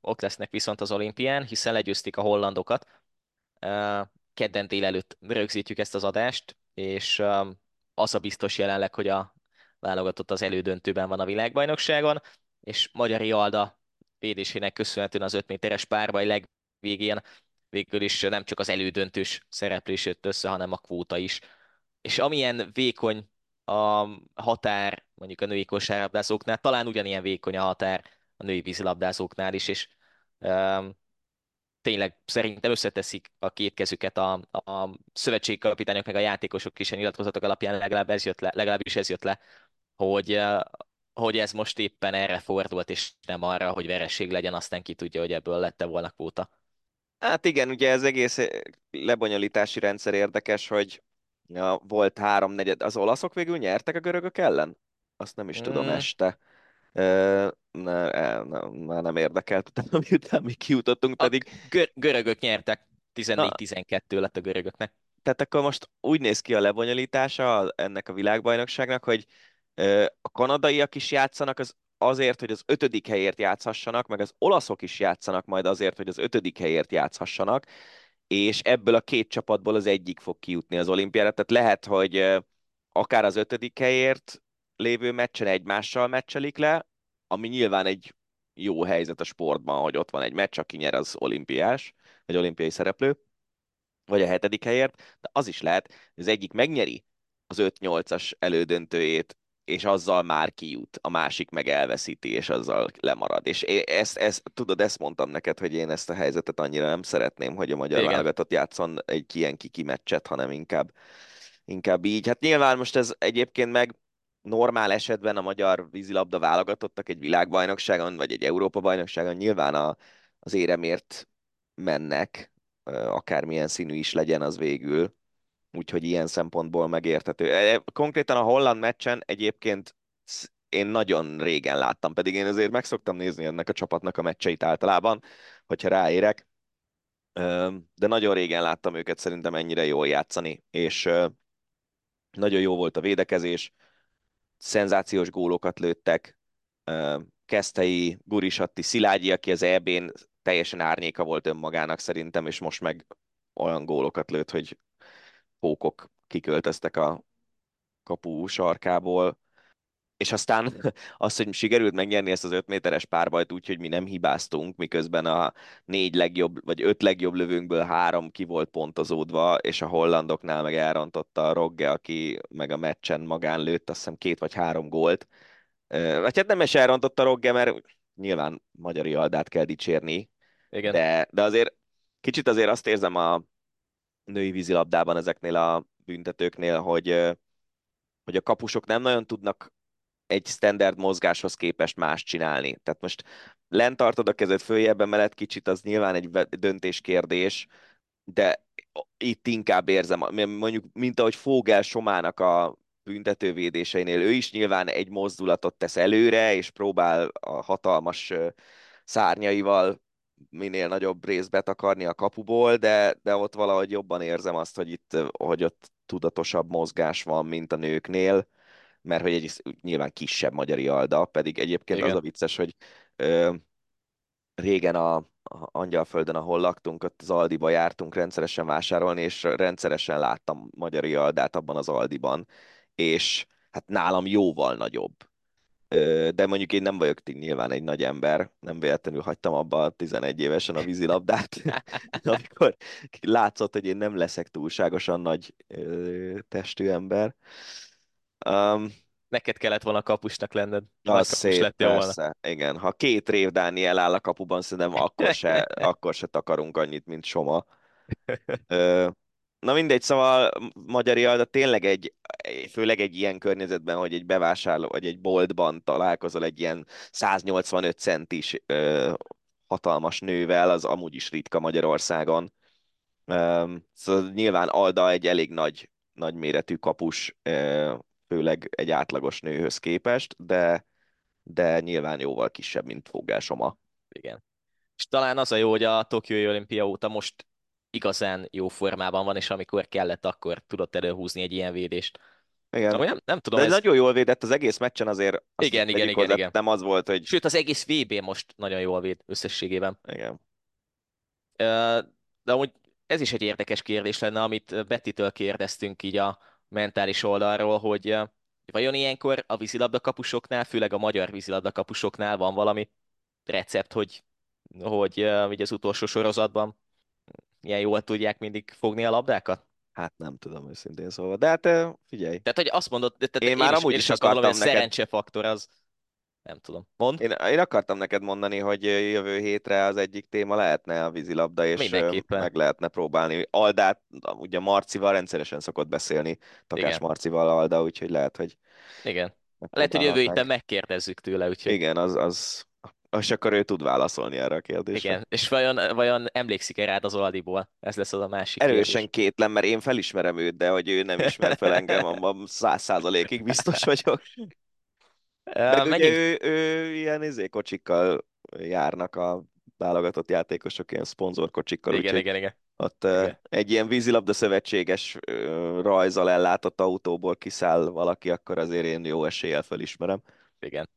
ott lesznek viszont az olimpián, hiszen legyőzték a hollandokat. Kedden délelőtt rögzítjük ezt az adást, és az a biztos jelenleg, hogy a válogatott az elődöntőben van a világbajnokságon, és Magyari Alda védésének köszönhetően az 5 méteres párbaj legvégén végül is nem csak az elődöntős szereplés jött össze, hanem a kvóta is. És amilyen vékony a határ mondjuk a női kosárlabdázóknál, talán ugyanilyen vékony a határ a női vízilabdázóknál is, és um, tényleg szerintem összeteszik a két kezüket a, a szövetségkapitányok meg a játékosok is a nyilatkozatok alapján legalább ez jött le, legalábbis ez jött le, hogy, hogy ez most éppen erre fordult, és nem arra, hogy vereség legyen, aztán ki tudja, hogy ebből lette volna kvóta. Hát igen, ugye ez egész eh, lebonyolítási rendszer érdekes, hogy ja, volt három negyed, az olaszok végül nyertek a görögök ellen? Azt nem is tudom Mm. este. Ö, ne, e, ne, már nem érdekelt, utána miután mi kijutottunk A pedig. gör- görögök nyertek, 14-12 lett a görögöknek. Tehát akkor most úgy néz ki a lebonyolítása ennek a világbajnokságnak, hogy a kanadaiak is játszanak az azért, hogy az ötödik helyért játszhassanak, meg az olaszok is játszanak majd azért, hogy az ötödik helyért játszhassanak, és ebből a két csapatból az egyik fog kijutni az olimpiára. Tehát lehet, hogy akár az ötödik helyért lévő meccsen egymással meccselik le, ami nyilván egy jó helyzet a sportban, hogy ott van egy meccs, aki nyer az olimpiás, vagy olimpiai szereplő, vagy a hetedik helyért, de az is lehet, hogy az egyik megnyeri az 5-8-as elődöntőjét, és azzal már kijut, a másik meg elveszíti, és azzal lemarad. És ezt, ezt, tudod, ezt mondtam neked, hogy én ezt a helyzetet annyira nem szeretném, hogy a magyar Igen. válogatott játszon egy ilyen kiki meccset, hanem inkább, inkább így. Hát nyilván most ez egyébként meg normál esetben a magyar vízilabda válogatottak egy világbajnokságon, vagy egy Európa-bajnokságon nyilván a, az éremért mennek, akármilyen színű is legyen az végül. Úgyhogy ilyen szempontból megérthető. E, Konkrétan a holland meccsen egyébként én nagyon régen láttam, pedig én azért meg szoktam nézni ennek a csapatnak a meccseit általában, hogyha ráérek. De nagyon régen láttam őket szerintem ennyire jól játszani, és nagyon jó volt a védekezés, szenzációs gólokat lőttek, Kesztei, Gurisatti, Szilágyi, aki az EB-n teljesen árnyéka volt önmagának szerintem, és most meg olyan gólokat lőtt, hogy pókok kiköltöztek a kapu sarkából. és aztán az, hogy sikerült megnyerni ezt az 5 méteres párbajt úgy, hogy mi nem hibáztunk, miközben a négy legjobb, vagy öt legjobb lövőnkből három ki volt pontozódva, és a hollandoknál meg elrontotta a Rogge, aki meg a meccsen magán lőtt, azt hiszem két vagy három gólt. Vagy hát nem is elrontotta a Rogge, mert nyilván Magyari Aldát kell dicsérni, Igen. de, de azért kicsit azért azt érzem a női vízilabdában ezeknél a büntetőknél, hogy, hogy a kapusok nem nagyon tudnak egy standard mozgáshoz képest más csinálni. Tehát most lent tartod a kezed följebb emelet kicsit, az nyilván egy döntéskérdés, de itt inkább érzem, mondjuk, mint ahogy Fogel Somának a büntetővédéseinél, ő is nyilván egy mozdulatot tesz előre, és próbál a hatalmas szárnyaival minél nagyobb részt betakarni a kapuból, de, de ott valahogy jobban érzem azt, hogy itt, hogy ott tudatosabb mozgás van, mint a nőknél, mert hogy egy nyilván kisebb magyari alda, pedig egyébként Igen. az a vicces, hogy ö, régen a, a Angyalföldön, ahol laktunk, ott az Aldiba jártunk rendszeresen vásárolni, és rendszeresen láttam magyari aldát abban az Aldiban, és hát nálam jóval nagyobb. De mondjuk én nem vagyok nyilván egy nagy ember, nem véletlenül hagytam abba 11 évesen a vízilabdát, amikor látszott, hogy én nem leszek túlságosan nagy testű ember. Um, Neked kellett volna kapusnak lenned. Az szép, persze. Volna. Igen, ha két Rév Dániel áll a kapuban, szerintem akkor se, akkor se takarunk annyit, mint Soma. Ö, na mindegy, szóval Magyari de tényleg egy, főleg egy ilyen környezetben, hogy egy bevásárló, vagy egy boltban találkozol egy ilyen 185 centis ö, hatalmas nővel, az amúgy is ritka Magyarországon. Ö, szóval nyilván Alda egy elég nagy, nagy méretű kapus, ö, főleg egy átlagos nőhöz képest, de, de nyilván jóval kisebb, mint Fogásoma. Igen. És talán az a jó, hogy a Tokiói olimpia óta most igazán jó formában van, és amikor kellett, akkor tudott előhúzni egy ilyen védést. Igen. Szóval nem, nem tudom, De ez... nagyon jól védett az egész meccsen azért. Igen, igen, igen, igen. Nem az volt, hogy... Sőt, az egész VB most nagyon jól véd összességében. Igen. De amúgy ez is egy érdekes kérdés lenne, amit Bettitől kérdeztünk így a, mentális oldalról, hogy vajon ilyenkor a vízilabda kapusoknál, főleg a magyar vízilabda kapusoknál van valami recept, hogy, hogy így az utolsó sorozatban ilyen jól tudják mindig fogni a labdákat? Hát nem tudom őszintén szóval, de hát figyelj. Tehát, hogy azt mondod, tehát én, én már amúgy is, is akartam gondolom, neked... szerencsefaktor az, nem tudom. Mond? Én, én akartam neked mondani, hogy jövő hétre az egyik téma lehetne a vízilabda, és meg lehetne próbálni. Aldát, ugye Marcival rendszeresen szokott beszélni, Takás Igen. Marcival Alda, úgyhogy lehet, hogy... Igen. Lehet, hogy jövő héten megkérdezzük tőle, úgyhogy... Igen, az, az, és akkor ő tud válaszolni erre a kérdésre. Igen, és vajon, vajon emlékszik-e rád az Aldiból? Ez lesz az a másik Erősen kérdés. kétlem, mert én felismerem őt, de hogy ő nem ismer fel engem, abban száz százalékig biztos vagyok. Meg megint... ő, ő ilyen izé, kocsikkal járnak a válogatott játékosok, ilyen szponzorkocsikkal. Igen, igen, igen. Ott igen. egy ilyen vízilabda szövetséges rajzal ellátott autóból kiszáll valaki, akkor azért én jó eséllyel felismerem. Igen.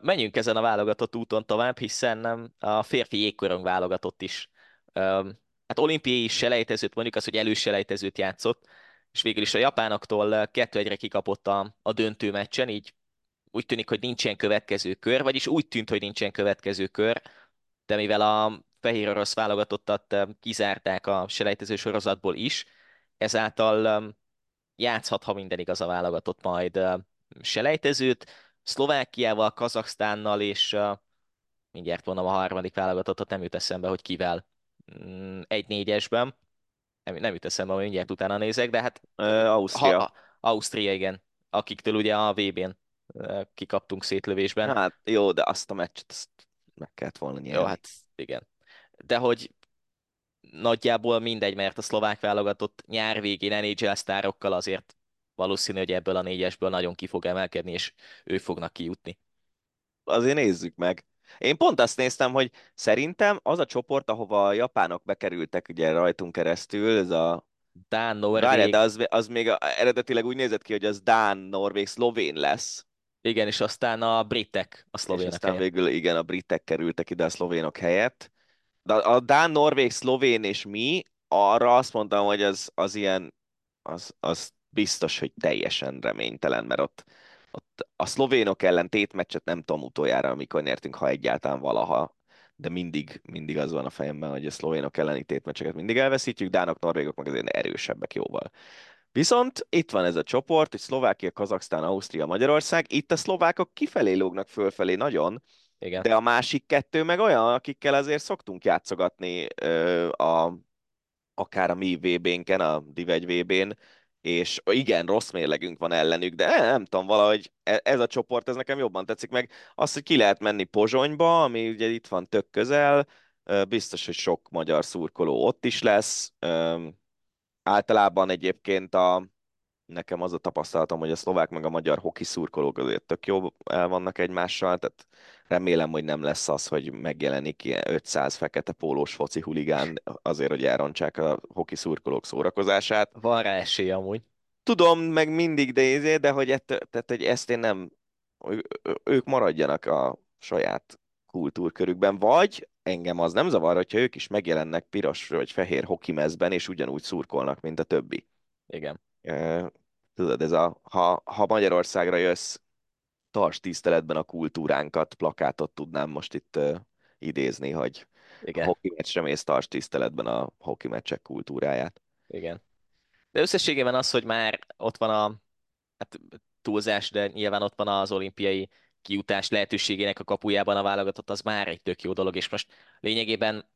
Menjünk ezen a válogatott úton tovább, hiszen a férfi jégkorong válogatott is. Hát olimpiai selejtezőt, mondjuk az, hogy előselejtezőt játszott, és végül is a japánoktól 2-1-re kikapott a, a döntő meccsen, így úgy tűnik, hogy nincsen következő kör, vagyis úgy tűnt, hogy nincsen következő kör, de mivel a fehér orosz válogatottat kizárták a selejtező sorozatból is, ezáltal játszhat, ha minden igaz a válogatott majd selejtezőt, Szlovákiával, Kazaksztánnal és mindjárt mondom a harmadik válogatottat, nem jut eszembe, hogy kivel mm, egy négyesben. Nem, nem jut eszembe, hogy mindjárt utána nézek, de hát... Ausztria. Ha, Ausztria, igen. Akiktől ugye a VB-n kikaptunk szétlövésben. Hát jó, de azt a meccset azt meg kellett volna nyerni. Jó, hát igen. De hogy nagyjából mindegy, mert a szlovák válogatott nyár végén NHL sztárokkal azért valószínű, hogy ebből a négyesből nagyon ki fog emelkedni, és ők fognak kijutni. Azért nézzük meg. Én pont azt néztem, hogy szerintem az a csoport, ahova a japánok bekerültek ugye rajtunk keresztül, ez a Dán, Norvég. Várj, de az, az még a, eredetileg úgy nézett ki, hogy az Dán, Norvég, Szlovén lesz. Igen, és aztán a britek a szlovénok És aztán helyett. végül igen, a britek kerültek ide a szlovénok helyett. De a Dán, Norvég, Szlovén és mi, arra azt mondtam, hogy az, az ilyen, az, az biztos, hogy teljesen reménytelen, mert ott ott a szlovénok ellen tétmeccset nem tudom utoljára, amikor nyertünk, ha egyáltalán valaha, de mindig, mindig az van a fejemben, hogy a szlovénok elleni tétmeccseket mindig elveszítjük, dánok, norvégok meg azért erősebbek jóval. Viszont itt van ez a csoport, hogy Szlovákia, Kazaksztán, Ausztria, Magyarország. Itt a szlovákok kifelé lógnak fölfelé nagyon, Igen. de a másik kettő meg olyan, akikkel azért szoktunk játszogatni ö, a, akár a mi VB-nken, a Div1 VB-n, és igen, rossz mérlegünk van ellenük, de nem, nem tudom, valahogy e- ez a csoport, ez nekem jobban tetszik meg. Az, hogy ki lehet menni Pozsonyba, ami ugye itt van tök közel, biztos, hogy sok magyar szurkoló ott is lesz. Általában egyébként a, nekem az a tapasztalatom, hogy a szlovák meg a magyar hoki szurkolók azért tök jó el vannak egymással, tehát remélem, hogy nem lesz az, hogy megjelenik ilyen 500 fekete pólós foci huligán azért, hogy elrontsák a hoki szurkolók szórakozását. Van rá esély amúgy. Tudom, meg mindig, de, izé, de hogy, ett, tehát, hogy ezt én nem, ők maradjanak a saját kultúrkörükben, vagy engem az nem zavar, hogyha ők is megjelennek piros vagy fehér hokimezben, és ugyanúgy szurkolnak, mint a többi. Igen. Tudod, ez a, ha, ha Magyarországra jössz, tarts tiszteletben a kultúránkat, plakátot tudnám most itt uh, idézni, hogy Igen. a hoki meccsre mész, tarts tiszteletben a hoki meccsek kultúráját. Igen. De összességében az, hogy már ott van a hát túlzás, de nyilván ott van az olimpiai kijutás lehetőségének a kapujában a válogatott, az már egy tök jó dolog, és most lényegében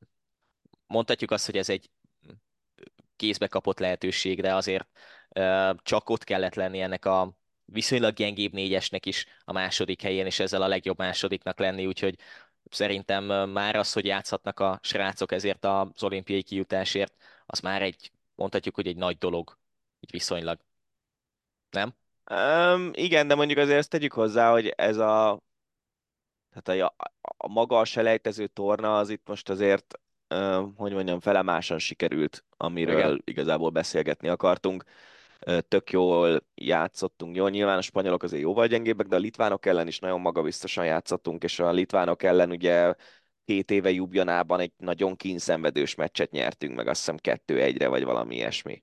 mondhatjuk azt, hogy ez egy kézbe kapott lehetőség, de azért csak ott kellett lenni ennek a viszonylag gyengébb négyesnek is a második helyén, és ezzel a legjobb másodiknak lenni, úgyhogy szerintem már az, hogy játszhatnak a srácok ezért az olimpiai kijutásért, az már egy, mondhatjuk, hogy egy nagy dolog, így viszonylag. Nem? Um, igen, de mondjuk azért ezt tegyük hozzá, hogy ez a, tehát a, a maga a selejtező torna az itt most azért, hogy mondjam, felemásan sikerült, amiről igen. igazából beszélgetni akartunk. Tök jól játszottunk. Jó, nyilván a spanyolok azért jóval gyengébbek, de a litvánok ellen is nagyon magabiztosan játszottunk, és a litvánok ellen ugye két éve Jubjanában egy nagyon kínszenvedős meccset nyertünk, meg azt hiszem kettő egyre, vagy valami ilyesmi.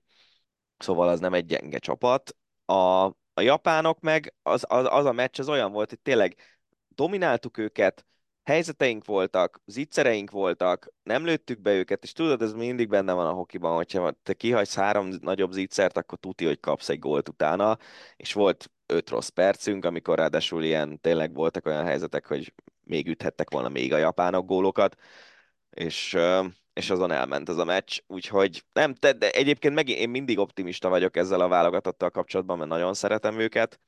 Szóval az nem egy gyenge csapat. A, a japánok meg, az, az, az a meccs az olyan volt, hogy tényleg domináltuk őket, helyzeteink voltak, zicsereink voltak, nem lőttük be őket, és tudod, ez mindig benne van a hokiban, hogyha te kihagysz három nagyobb zicsert, akkor tuti, hogy kapsz egy gólt utána, és volt öt rossz percünk, amikor ráadásul ilyen tényleg voltak olyan helyzetek, hogy még üthettek volna még a japánok gólokat, és és azon elment ez a meccs, úgyhogy nem, te, de egyébként megint én mindig optimista vagyok ezzel a válogatottal kapcsolatban, mert nagyon szeretem őket.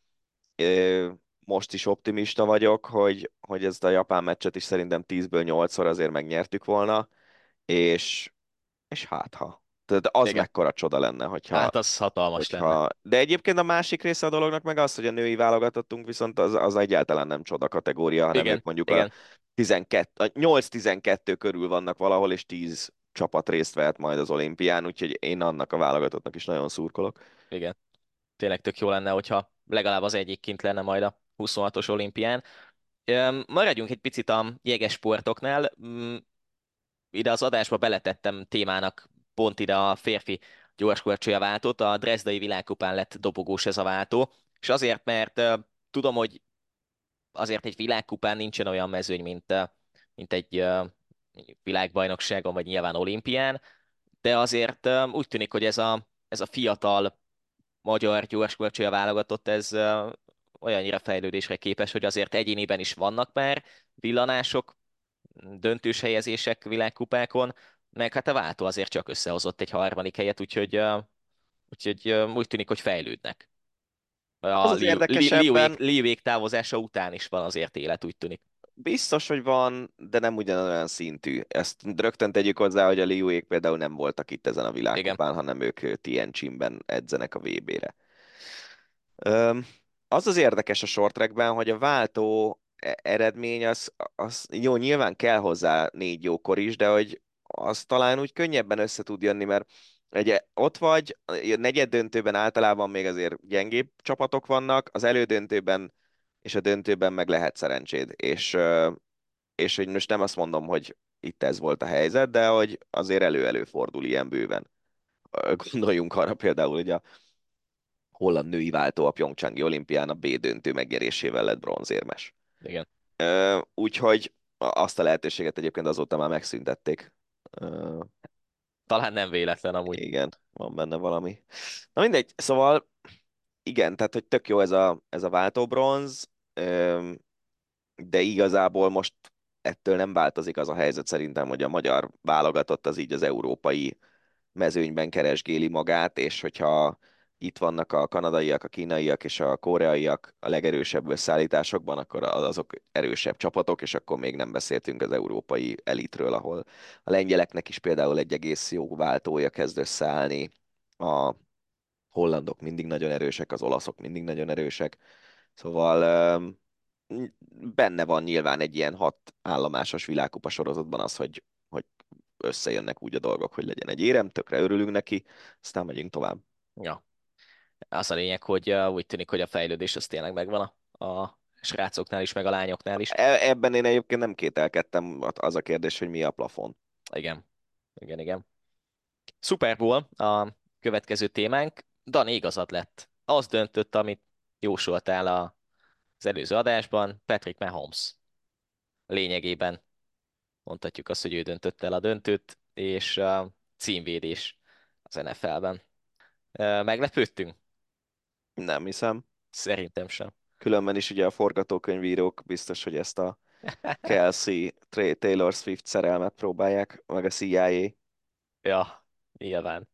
Most is optimista vagyok, hogy, hogy ezt a japán meccset is szerintem 10-ből 8-szor azért megnyertük volna, és, és hát ha. Tehát az Igen. mekkora csoda lenne, hogyha... Hát az hatalmas hogyha... lenne. De egyébként a másik része a dolognak meg az, hogy a női válogatottunk, viszont az, az egyáltalán nem csoda kategória, hanem Igen. mondjuk Igen. a 12, 8-12 körül vannak valahol, és 10 csapat részt vehet majd az olimpián, úgyhogy én annak a válogatottnak is nagyon szurkolok. Igen. Tényleg tök jó lenne, hogyha legalább az egyik kint lenne majd a 26-os olimpián. Maradjunk egy picit a jeges sportoknál. Mm, ide az adásba beletettem témának pont ide a férfi gyorskorcsolya váltót. A Dresdai világkupán lett dobogós ez a váltó, és azért, mert tudom, hogy azért egy világkupán nincsen olyan mezőny, mint, mint egy világbajnokságon, vagy nyilván olimpián, de azért úgy tűnik, hogy ez a, ez a fiatal magyar gyorskorcsolya válogatott, ez olyannyira fejlődésre képes, hogy azért egyéniben is vannak már villanások, döntős helyezések világkupákon, meg hát a váltó azért csak összehozott egy harmadik helyet, úgyhogy, úgyhogy úgy tűnik, hogy fejlődnek. A az az érdekesebben... Liuék távozása után is van azért élet, úgy tűnik. Biztos, hogy van, de nem ugyanolyan szintű. Ezt rögtön tegyük hozzá, hogy a Liuék például nem voltak itt ezen a világkupán, hanem ők Tianjinben edzenek a VB-re. Az az érdekes a short trackben, hogy a váltó e- eredmény az, az jó, nyilván kell hozzá négy jókor is, de hogy az talán úgy könnyebben össze tud jönni, mert Ugye ott vagy, a negyed döntőben általában még azért gyengébb csapatok vannak, az elődöntőben és a döntőben meg lehet szerencséd. És, és hogy most nem azt mondom, hogy itt ez volt a helyzet, de hogy azért elő-elő fordul ilyen bőven. Gondoljunk arra például, hogy a holland női váltó a Pyeongchangi olimpián a B döntő megnyerésével lett bronzérmes. Igen. Ö, úgyhogy azt a lehetőséget egyébként azóta már megszüntették. Ö, Talán nem véletlen amúgy. igen, van benne valami. Na mindegy, szóval igen, tehát hogy tök jó ez a, ez a váltóbronz, ö, de igazából most ettől nem változik az a helyzet szerintem, hogy a magyar válogatott az így az európai mezőnyben keresgéli magát, és hogyha itt vannak a kanadaiak, a kínaiak és a koreaiak a legerősebb összeállításokban, akkor azok erősebb csapatok, és akkor még nem beszéltünk az európai elitről, ahol a lengyeleknek is például egy egész jó váltója kezd összeállni, a hollandok mindig nagyon erősek, az olaszok mindig nagyon erősek, szóval benne van nyilván egy ilyen hat állomásos világkupa sorozatban az, hogy, hogy összejönnek úgy a dolgok, hogy legyen egy érem, tökre örülünk neki, aztán megyünk tovább. Ja. Az a lényeg, hogy úgy tűnik, hogy a fejlődés az tényleg megvan a, a srácoknál is, meg a lányoknál is. E- ebben én egyébként nem kételkedtem, az a kérdés, hogy mi a plafon. Igen. Igen, igen. Super Bowl a következő témánk. Dan igazad lett. Az döntött, amit jósoltál a, az előző adásban, Patrick Mahomes. Lényegében mondhatjuk azt, hogy ő döntött el a döntőt, és uh, címvédés az NFL-ben. Meglepődtünk? Nem hiszem. Szerintem sem. Különben is ugye a forgatókönyvírók biztos, hogy ezt a Kelsey, Taylor Swift szerelmet próbálják, meg a CIA. Ja, nyilván.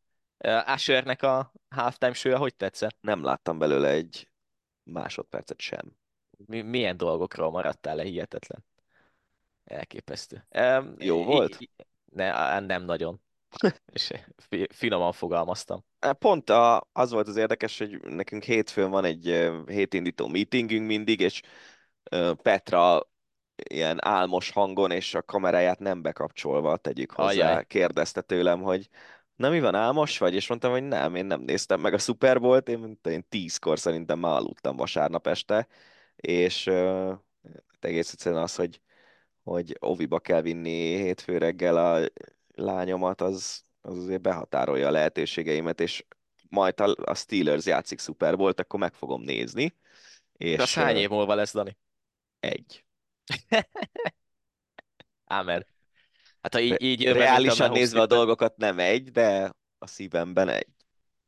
Uh, Ashernek a halftime show hogy tetszett? Nem láttam belőle egy másodpercet sem. Mi, milyen dolgokról maradtál le, hihetetlen. Elképesztő. Um, Jó volt? Ne, nem nagyon. És finoman fogalmaztam. Pont a, az volt az érdekes, hogy nekünk hétfőn van egy hétindító meetingünk mindig, és Petra ilyen álmos hangon, és a kameráját nem bekapcsolva, tegyük hozzá, Ajaj. kérdezte tőlem, hogy na mi van, álmos vagy? És mondtam, hogy nem, én nem néztem meg a Super Bowl-t, én, én tízkor szerintem már aludtam vasárnap este, és uh, egész egyszerűen az, hogy hogy oviba kell vinni hétfő reggel a lányomat, az, az azért behatárolja a lehetőségeimet, és majd ha a Steelers játszik szuper volt, akkor meg fogom nézni. És De az hány év múlva lesz, Dani? Egy. Ámen. Hát ha így, így Reálisan nézve a dolgokat nem egy, de a szívemben egy.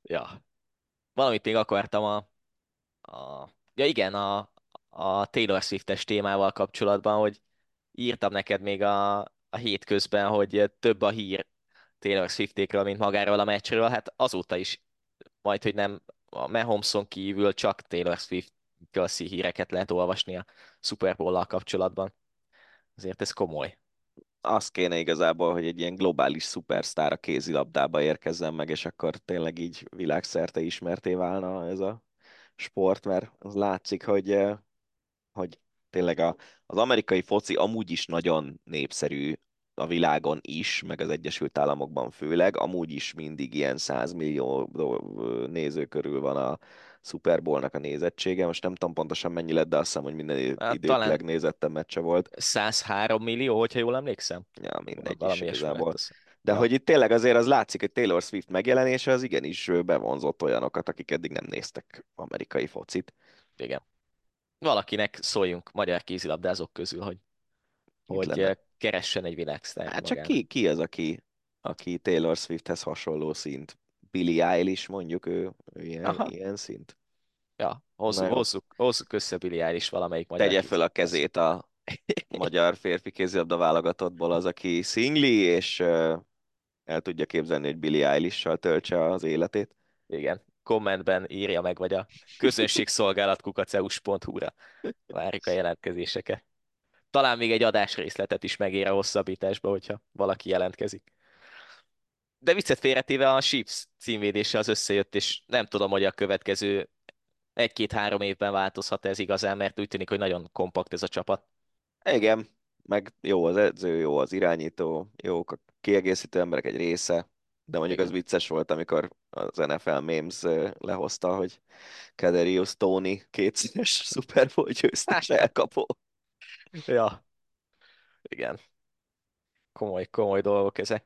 Ja. Valamit még akartam a, a... Ja igen, a, a Taylor Swift-es témával kapcsolatban, hogy írtam neked még a, a hét közben, hogy több a hír Taylor Swiftékről, mint magáról a meccsről, hát azóta is majd, hogy nem a Mahomeson kívül csak Taylor Swift Kelsey híreket lehet olvasni a Super bowl kapcsolatban. Azért ez komoly. Az kéne igazából, hogy egy ilyen globális szupersztár a kézilabdába érkezzen meg, és akkor tényleg így világszerte ismerté válna ez a sport, mert az látszik, hogy, eh, hogy tényleg a, az amerikai foci amúgy is nagyon népszerű a világon is, meg az Egyesült Államokban főleg, amúgy is mindig ilyen 100 millió néző körül van a Super Bowl-nak a nézettsége. Most nem tudom pontosan mennyi lett, de azt hiszem, hogy minden hát, idők legnézettebb meccse volt. 103 millió, hogyha jól emlékszem. Ja, mindegy Valami is igazából. De ja. hogy itt tényleg azért az látszik, hogy Taylor Swift megjelenése az igenis bevonzott olyanokat, akik eddig nem néztek amerikai focit. Igen valakinek szóljunk magyar kézilabdázók közül, hogy, hogy lenne? keressen egy világsztár. Hát csak ki, ki az, aki, aki Taylor Swifthez hasonló szint? Billy Eilish mondjuk, ő, ő ilyen, ilyen szint? Ja, hozzuk, hozzuk, hozzuk össze Billy Eilish valamelyik magyar Tegye fel a kezét a magyar férfi kézilabda válogatottból az, aki szingli, és el tudja képzelni, hogy Billy Eilish-sal töltse az életét. Igen, kommentben írja meg, vagy a közönségszolgálat kukaceus.hu-ra várjuk a jelentkezéseket. Talán még egy adásrészletet is megér a hosszabbításba, hogyha valaki jelentkezik. De viccet félretéve a Chiefs címvédése az összejött, és nem tudom, hogy a következő egy-két-három évben változhat ez igazán, mert úgy tűnik, hogy nagyon kompakt ez a csapat. Igen, meg jó az edző, jó az irányító, jók a kiegészítő emberek egy része, de mondjuk az vicces volt, amikor az NFL Memes lehozta, hogy Kaderius Tony kétszeres Super Bowl győztes elkapó. ja. Igen. Komoly, komoly dolgok ezek.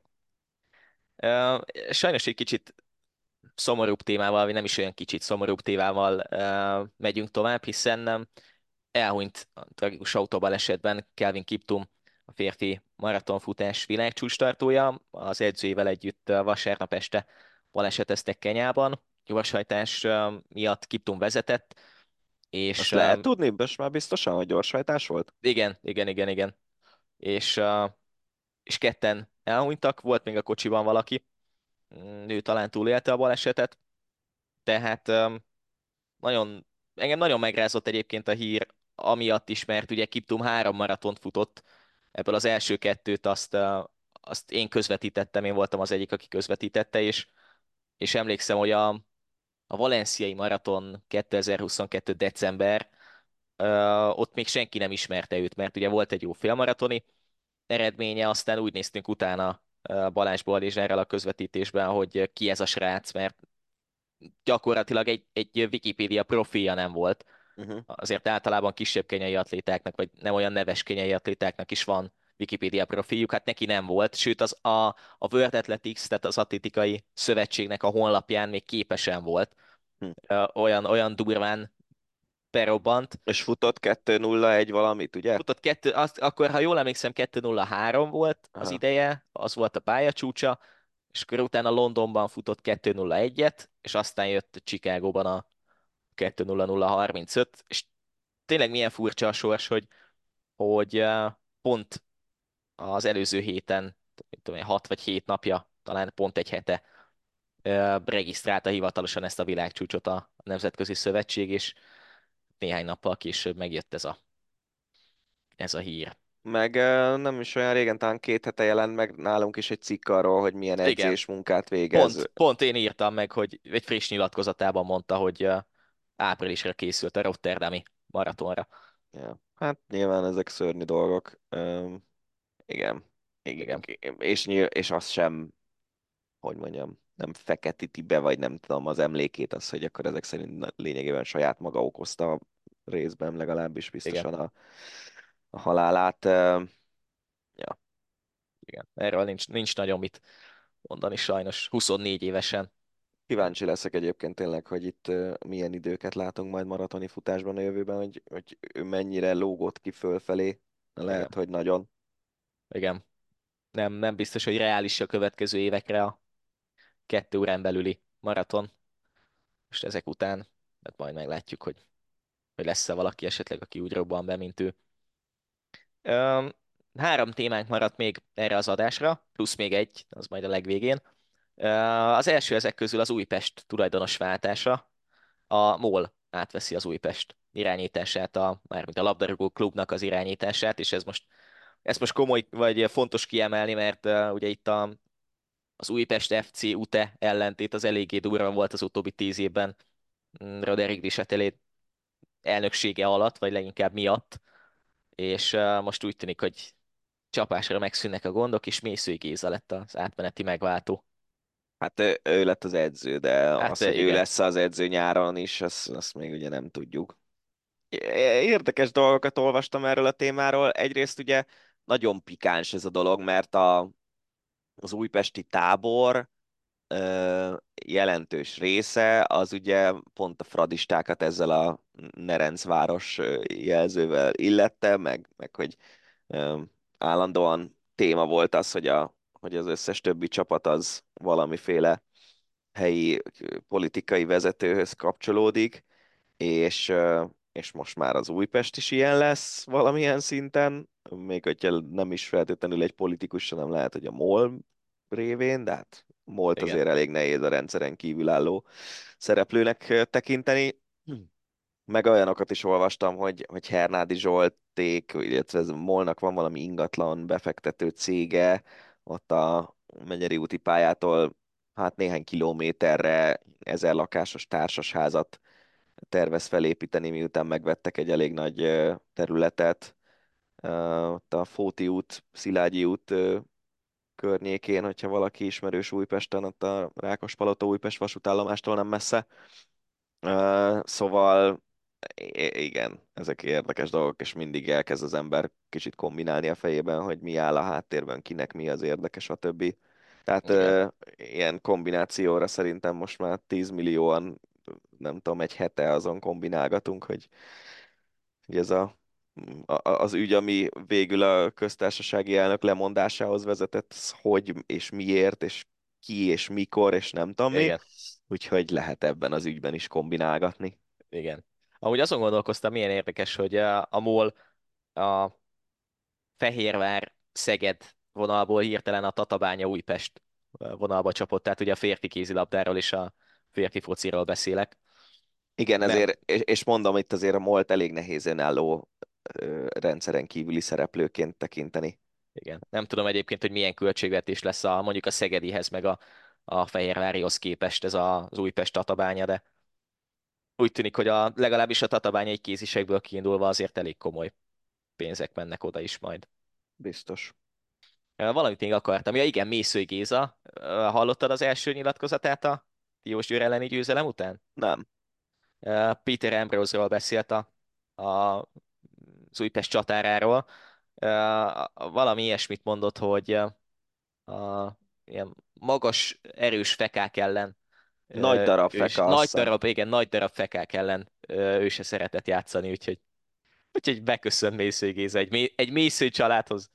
Sajnos egy kicsit szomorúbb témával, vagy nem is olyan kicsit szomorúbb témával megyünk tovább, hiszen elhunyt a tragikus autóbalesetben Kelvin Kiptum, férfi maratonfutás világcsúcstartója, az edzőjével együtt vasárnap este baleseteztek Kenyában, gyorshajtás miatt Kiptum vezetett, és... Azt lehet tudni, most már biztosan, hogy gyorshajtás volt? Igen, igen, igen, igen. És, és ketten elhunytak, volt még a kocsiban valaki, mm, ő talán túlélte a balesetet, tehát nagyon, engem nagyon megrázott egyébként a hír, amiatt is, mert ugye Kiptum három maratont futott, ebből az első kettőt azt, azt én közvetítettem, én voltam az egyik, aki közvetítette, és, és emlékszem, hogy a, a Valenciai maraton 2022. december, ott még senki nem ismerte őt, mert ugye volt egy jó félmaratoni eredménye, aztán úgy néztünk utána Balázs Baldizsárral a közvetítésben, hogy ki ez a srác, mert gyakorlatilag egy, egy Wikipedia profilja nem volt. Uh-huh. Azért általában kisebb kenyai atlétáknak, vagy nem olyan neves kenyai atlétáknak is van Wikipedia profiljuk, hát neki nem volt, sőt az a, a World Athletics, tehát az atlétikai szövetségnek a honlapján még képesen volt. Hm. Olyan, olyan durván berobbant. És futott 2-0-1 valamit, ugye? Futott 2, azt, akkor ha jól emlékszem 2-0-3 volt az Aha. ideje, az volt a pályacsúcsa, és akkor utána Londonban futott 2-0-1-et, és aztán jött Chicagóban a 2-0-0-35, és tényleg milyen furcsa a sors, hogy, hogy pont az előző héten, tudom 6 vagy 7 napja, talán pont egy hete regisztrálta hivatalosan ezt a világcsúcsot a Nemzetközi Szövetség, és néhány nappal később megjött ez a, ez a hír. Meg nem is olyan régen, talán két hete jelent meg nálunk is egy cikk arról, hogy milyen edzés Igen. munkát végez. Pont, pont én írtam meg, hogy egy friss nyilatkozatában mondta, hogy áprilisra készült a Rotterdami maratonra. Ja. Hát nyilván ezek szörnyű dolgok. Um, igen. igen. igen. És, nyilv, és az sem, hogy mondjam, nem feketíti be, vagy nem tudom, az emlékét az, hogy akkor ezek szerint lényegében saját maga okozta részben legalábbis biztosan igen. a, a halálát. Ja. Igen, erről nincs, nincs nagyon mit mondani sajnos, 24 évesen. Kíváncsi leszek egyébként tényleg, hogy itt milyen időket látunk majd maratoni futásban a jövőben, hogy, hogy ő mennyire lógott ki fölfelé. Lehet, Igen. hogy nagyon. Igen. Nem, nem biztos, hogy reális a következő évekre a kettő órán belüli maraton. Most ezek után, hát majd meglátjuk, hogy, hogy lesz-e valaki esetleg, aki úgy robban be, mint ő. Um, három témánk maradt még erre az adásra, plusz még egy, az majd a legvégén. Az első ezek közül az Újpest tulajdonos váltása. A MOL átveszi az Újpest irányítását, a, mármint a labdarúgó klubnak az irányítását, és ez most, ez most komoly, vagy fontos kiemelni, mert uh, ugye itt a, az Újpest FC UTE ellentét az eléggé durva volt az utóbbi tíz évben mm, Roderick Disetelé elnöksége alatt, vagy leginkább miatt, és uh, most úgy tűnik, hogy csapásra megszűnnek a gondok, és Mészői Géza lett az átmeneti megváltó. Hát ő, ő lett az edző, de hát az, hogy igen. ő lesz az edző nyáron is, azt, azt még ugye nem tudjuk. Érdekes dolgokat olvastam erről a témáról. Egyrészt ugye nagyon pikáns ez a dolog, mert a, az újpesti tábor jelentős része az ugye pont a fradistákat ezzel a Nerencváros jelzővel illette, meg, meg hogy állandóan téma volt az, hogy, a, hogy az összes többi csapat az valamiféle helyi politikai vezetőhöz kapcsolódik, és, és most már az Újpest is ilyen lesz valamilyen szinten, még hogyha nem is feltétlenül egy politikus, hanem lehet, hogy a MOL révén, de hát Igen. azért elég nehéz a rendszeren kívülálló szereplőnek tekinteni. Meg olyanokat is olvastam, hogy, hogy Hernádi Zsolték, illetve ez Molnak van valami ingatlan befektető cége, ott a Megyeri úti pályától hát néhány kilométerre ezer lakásos társasházat tervez felépíteni, miután megvettek egy elég nagy területet. Ott a Fóti út, Szilágyi út környékén, hogyha valaki ismerős Újpesten, ott a Rákospalota Újpest vasútállomástól nem messze. Szóval igen, ezek érdekes dolgok, és mindig elkezd az ember kicsit kombinálni a fejében, hogy mi áll a háttérben, kinek mi az érdekes, a többi. Tehát uh, ilyen kombinációra szerintem most már 10 millióan, nem tudom, egy hete azon kombinálgatunk, hogy, hogy ez a, a, az ügy, ami végül a köztársasági elnök lemondásához vezetett, az hogy és miért, és ki és mikor, és nem tudom mi. Úgyhogy lehet ebben az ügyben is kombinálgatni. Igen. Amúgy azon gondolkoztam, milyen érdekes, hogy a, a MOL a Fehérvár Szeged vonalból hirtelen a Tatabánya Újpest vonalba csapott, tehát ugye a férfi kézilabdáról és a férfi fociról beszélek. Igen, Mert- ezért, és, és mondom, itt azért a MOLT elég nehéz önálló rendszeren kívüli szereplőként tekinteni. Igen. Nem tudom egyébként, hogy milyen költségvetés lesz a, mondjuk a Szegedihez, meg a, a Fehérvárihoz képest ez a, az Újpest Tatabánya, de úgy tűnik, hogy a, legalábbis a Tatabánya egy kézisekből kiindulva azért elég komoly pénzek mennek oda is majd. Biztos. Valamit még akartam. Ja igen, Mészői Géza. Hallottad az első nyilatkozatát a Diós Győr elleni győzelem után? Nem. Peter Ambrose-ról beszélt a, a, az Újpest csatáráról. Valami ilyesmit mondott, hogy a ilyen magas, erős fekák ellen Nagy darab feka, Nagy darab, igen, nagy darab fekák ellen ő se szeretett játszani, úgyhogy úgyhogy beköszönt Mészői Géza egy, egy Mészői családhoz.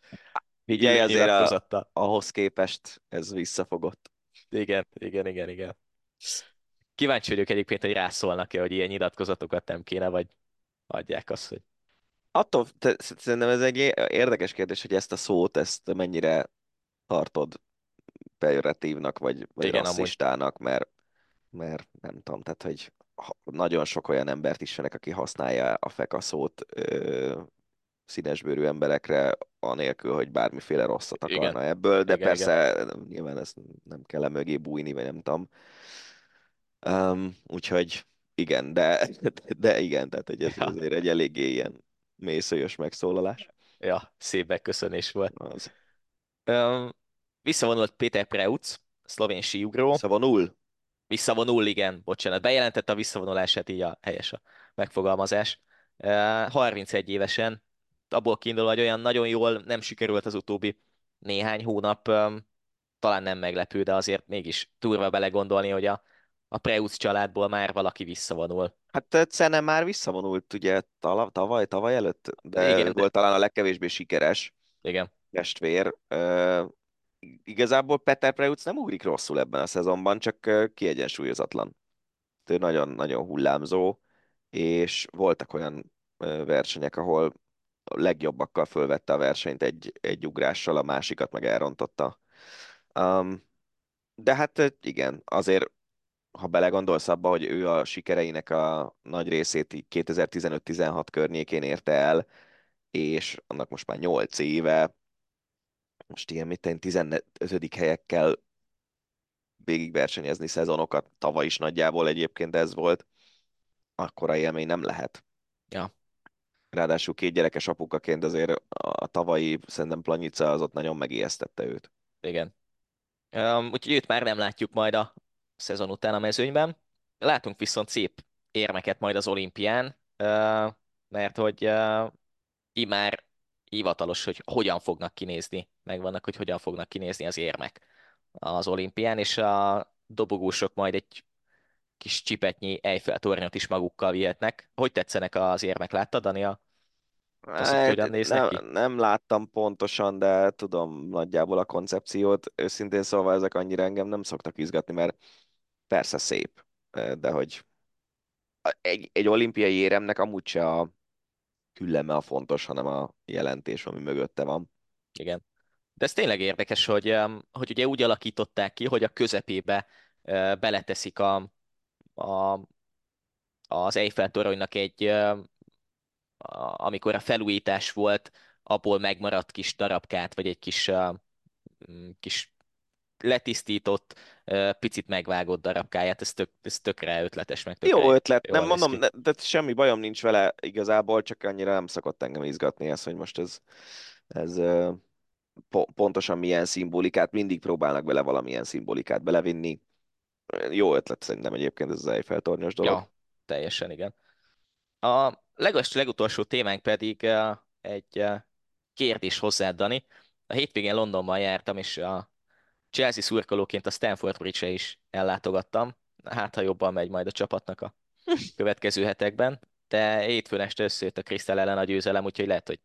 Így azért a, ahhoz képest ez visszafogott. Igen, igen, igen, igen. Kíváncsi vagyok egyébként, hogy rászólnak-e, hogy ilyen nyilatkozatokat nem kéne, vagy adják azt, hogy Attól, te, szerintem ez egy érdekes kérdés, hogy ezt a szót, ezt mennyire tartod pejoratívnak, vagy, vagy Igen, amúgy. rasszistának, mert, mert nem tudom, tehát, hogy nagyon sok olyan embert ismerek, aki használja a feka szót ö, színesbőrű emberekre, anélkül, hogy bármiféle rosszat Igen. akarna ebből, de Igen, persze nyilván ezt nem kell e mögé bújni, vagy nem tudom. Um, úgyhogy igen, de, de igen, tehát hogy ez Ja. azért egy eléggé ilyen mészőjös megszólalás. ja, szép megköszönés volt. Az. Öm, visszavonult Péter Preutz, szlovén síugró. Visszavonul? Visszavonul, igen, bocsánat. Bejelentette a visszavonulását, így a helyes a megfogalmazás. Ö, 31 évesen, abból kiindulva, hogy olyan nagyon jól nem sikerült az utóbbi néhány hónap, talán nem meglepő, de azért mégis turva belegondolni, hogy a, a Preutz családból már valaki visszavonul. Hát Cene már visszavonult ugye tavaly, tavaly előtt, de Igen, ő de- volt talán a legkevésbé sikeres Igen, testvér. Igazából Peter Preutz nem ugrik rosszul ebben a szezonban, csak kiegyensúlyozatlan. Ő nagyon-nagyon hullámzó, és voltak olyan versenyek, ahol a legjobbakkal fölvette a versenyt egy, egy ugrással, a másikat meg elrontotta. Um, de hát igen, azért ha belegondolsz abba, hogy ő a sikereinek a nagy részét így 2015-16 környékén érte el, és annak most már 8 éve, most ilyen mit tenni, 15. helyekkel végigversenyezni szezonokat, tavaly is nagyjából egyébként ez volt, akkora élmény nem lehet. Ja. Ráadásul két gyerekes apukaként azért a tavalyi szerintem Planica az ott nagyon megijesztette őt. igen. Um, úgyhogy őt már nem látjuk majd a szezon után a mezőnyben. Látunk viszont szép érmeket majd az olimpián, uh, mert hogy uh, imár hivatalos, hogy hogyan fognak kinézni, megvannak, hogy hogyan fognak kinézni az érmek az olimpián, és a dobogósok majd egy kis csipetnyi Eiffel tornyot is magukkal vihetnek. Hogy tetszenek az érmek? Láttad, Dani? Az, hogy hogyan néznek nem, ki? nem láttam pontosan, de tudom nagyjából a koncepciót. Őszintén szólva ezek annyira engem nem szoktak izgatni, mert persze szép, de hogy egy, egy olimpiai éremnek amúgy se a külleme a fontos, hanem a jelentés, ami mögötte van. Igen. De ez tényleg érdekes, hogy, hogy ugye úgy alakították ki, hogy a közepébe beleteszik a, a, az Eiffel toronynak egy, amikor a felújítás volt, abból megmaradt kis darabkát, vagy egy kis, kis letisztított, picit megvágott darabkáját, ez, tök, ez tökre ötletes, meg tökre Jó ötlet, nem mondom, ki. de, semmi bajom nincs vele igazából, csak annyira nem szokott engem izgatni ez, hogy most ez, ez po- pontosan milyen szimbolikát, mindig próbálnak bele valamilyen szimbolikát belevinni. Jó ötlet szerintem egyébként ez az Eiffel tornyos dolog. Ja, teljesen igen. A leges, legutolsó témánk pedig uh, egy uh, kérdés hozzád, Dani. A hétvégén Londonban jártam, és a Chelsea szurkolóként a Stanford Bridge-e is ellátogattam. Hát, ha jobban megy majd a csapatnak a következő hetekben. De hétfőn este összejött a Crystal ellen a győzelem, úgyhogy lehet, hogy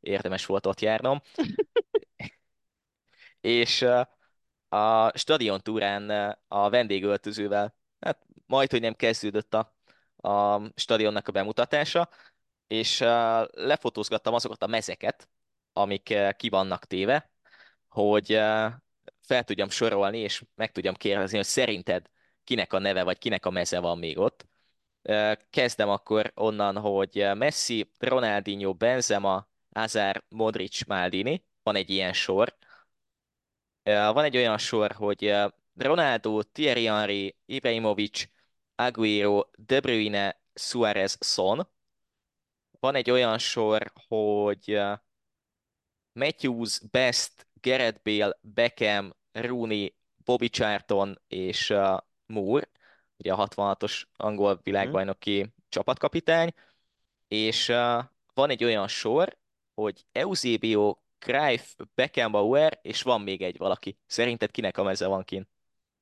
érdemes volt ott járnom. És a stadion túrán a vendégöltözővel, hát majd, hogy nem kezdődött a, a stadionnak a bemutatása, és lefotózgattam azokat a mezeket, amik ki vannak téve, hogy fel tudjam sorolni, és meg tudjam kérdezni, hogy szerinted kinek a neve, vagy kinek a meze van még ott. Kezdem akkor onnan, hogy Messi, Ronaldinho, Benzema, Azar, Modric, Maldini. Van egy ilyen sor. Van egy olyan sor, hogy Ronaldo, Thierry Henry, Ibrahimovic, Aguero, De Bruyne, Suarez, Son. Van egy olyan sor, hogy Matthews, Best, Gareth Bale, Beckham, Rooney, Bobby Charlton és uh, Moore, ugye a 66-os angol világbajnoki hmm. csapatkapitány, és uh, van egy olyan sor, hogy Eusebio, Cruyff, Beckenbauer, és van még egy valaki. Szerinted kinek a meze van kint?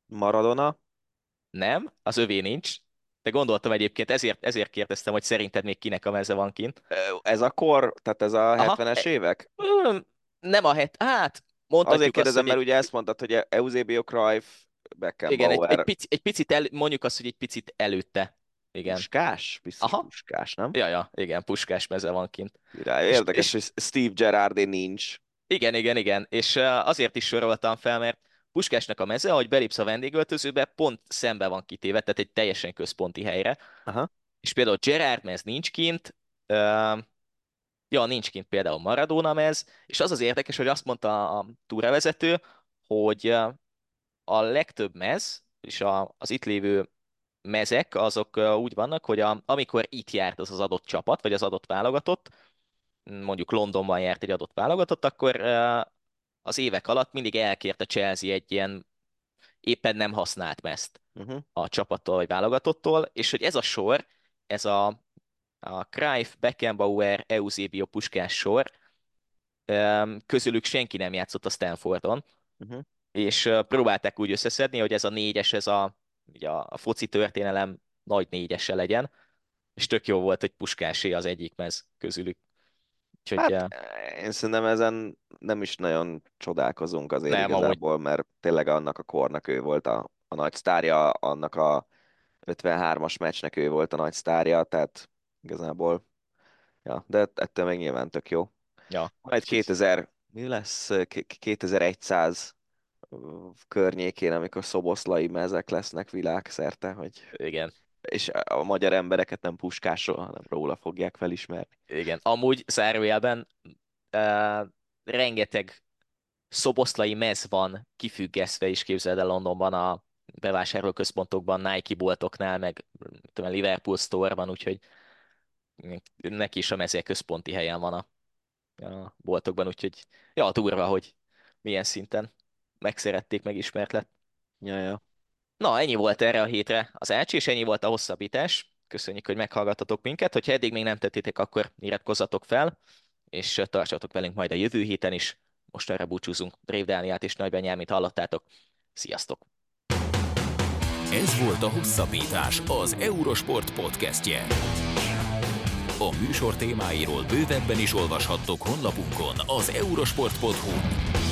Maradona? Nem, az övé nincs. De gondoltam egyébként, ezért, ezért kérdeztem, hogy szerinted még kinek a meze van kint. Ez a kor, tehát ez a Aha, 70-es évek? Nem a het, hát mondhatjuk Azért kérdezem, azt, mert ugye ezt mondtad, hogy Eusebio Cruyff, Beckenbauer. Igen, egy, egy, pici, egy picit, el, mondjuk azt, hogy egy picit előtte. Igen. Puskás? Biztos Aha. puskás, nem? Ja, ja, igen, puskás meze van kint. Király, érdekes, és, hogy Steve Gerrardé nincs. Igen, igen, igen, és azért is soroltam fel, mert Puskásnak a meze, ahogy belépsz a vendégöltözőbe, pont szembe van kitéve, tehát egy teljesen központi helyre. Aha. És például Gerard mez nincs kint, uh, ja, nincs kint például Maradona mez, és az az érdekes, hogy azt mondta a túravezető, hogy a legtöbb mez, és a, az itt lévő mezek, azok úgy vannak, hogy a, amikor itt járt az az adott csapat, vagy az adott válogatott, mondjuk Londonban járt egy adott válogatott, akkor az évek alatt mindig elkérte Chelsea egy ilyen éppen nem használt mezt uh-huh. a csapattól vagy válogatottól, és hogy ez a sor, ez a, a Cruyff, Beckenbauer, Eusebio Puskás sor, közülük senki nem játszott a Stanfordon, uh-huh. és próbálták úgy összeszedni, hogy ez a négyes, ez a, ugye a foci történelem nagy négyese legyen, és tök jó volt, hogy Puskásé az egyik mez közülük. Úgyhogy, hát, ja. én szerintem ezen nem is nagyon csodálkozunk azért nem, igazából, amúgy... mert tényleg annak a kornak ő volt a, a nagy sztárja, annak a 53-as meccsnek ő volt a nagy sztárja, tehát igazából, ja, de ettől még nyilván tök jó. Ja. Majd 2000, mi lesz, 2100 környékén, amikor szoboszlai mezek lesznek világszerte, hogy... Igen. És a magyar embereket nem puskásról, hanem róla fogják felismerni. Igen, amúgy zárójelben uh, rengeteg szoboszlai mez van kifüggesztve is, képzeld el Londonban a bevásárlóközpontokban, Nike boltoknál, meg tudom, Liverpool store-ban, úgyhogy neki is a mezé központi helyen van a, a boltokban, úgyhogy ja, durva, hogy milyen szinten megszerették, megismert lett. Ja, ja. Na, ennyi volt erre a hétre az Ácsi, és ennyi volt a hosszabbítás. Köszönjük, hogy meghallgatatok minket. Hogyha eddig még nem tettétek, akkor iratkozzatok fel, és tartsatok velünk majd a jövő héten is. Most erre búcsúzunk. Drév Dániát és Nagy Benyámit hallottátok. Sziasztok! Ez volt a Hosszabbítás, az Eurosport podcastje. A műsor témáiról bővebben is olvashattok honlapunkon az eurosport.hu.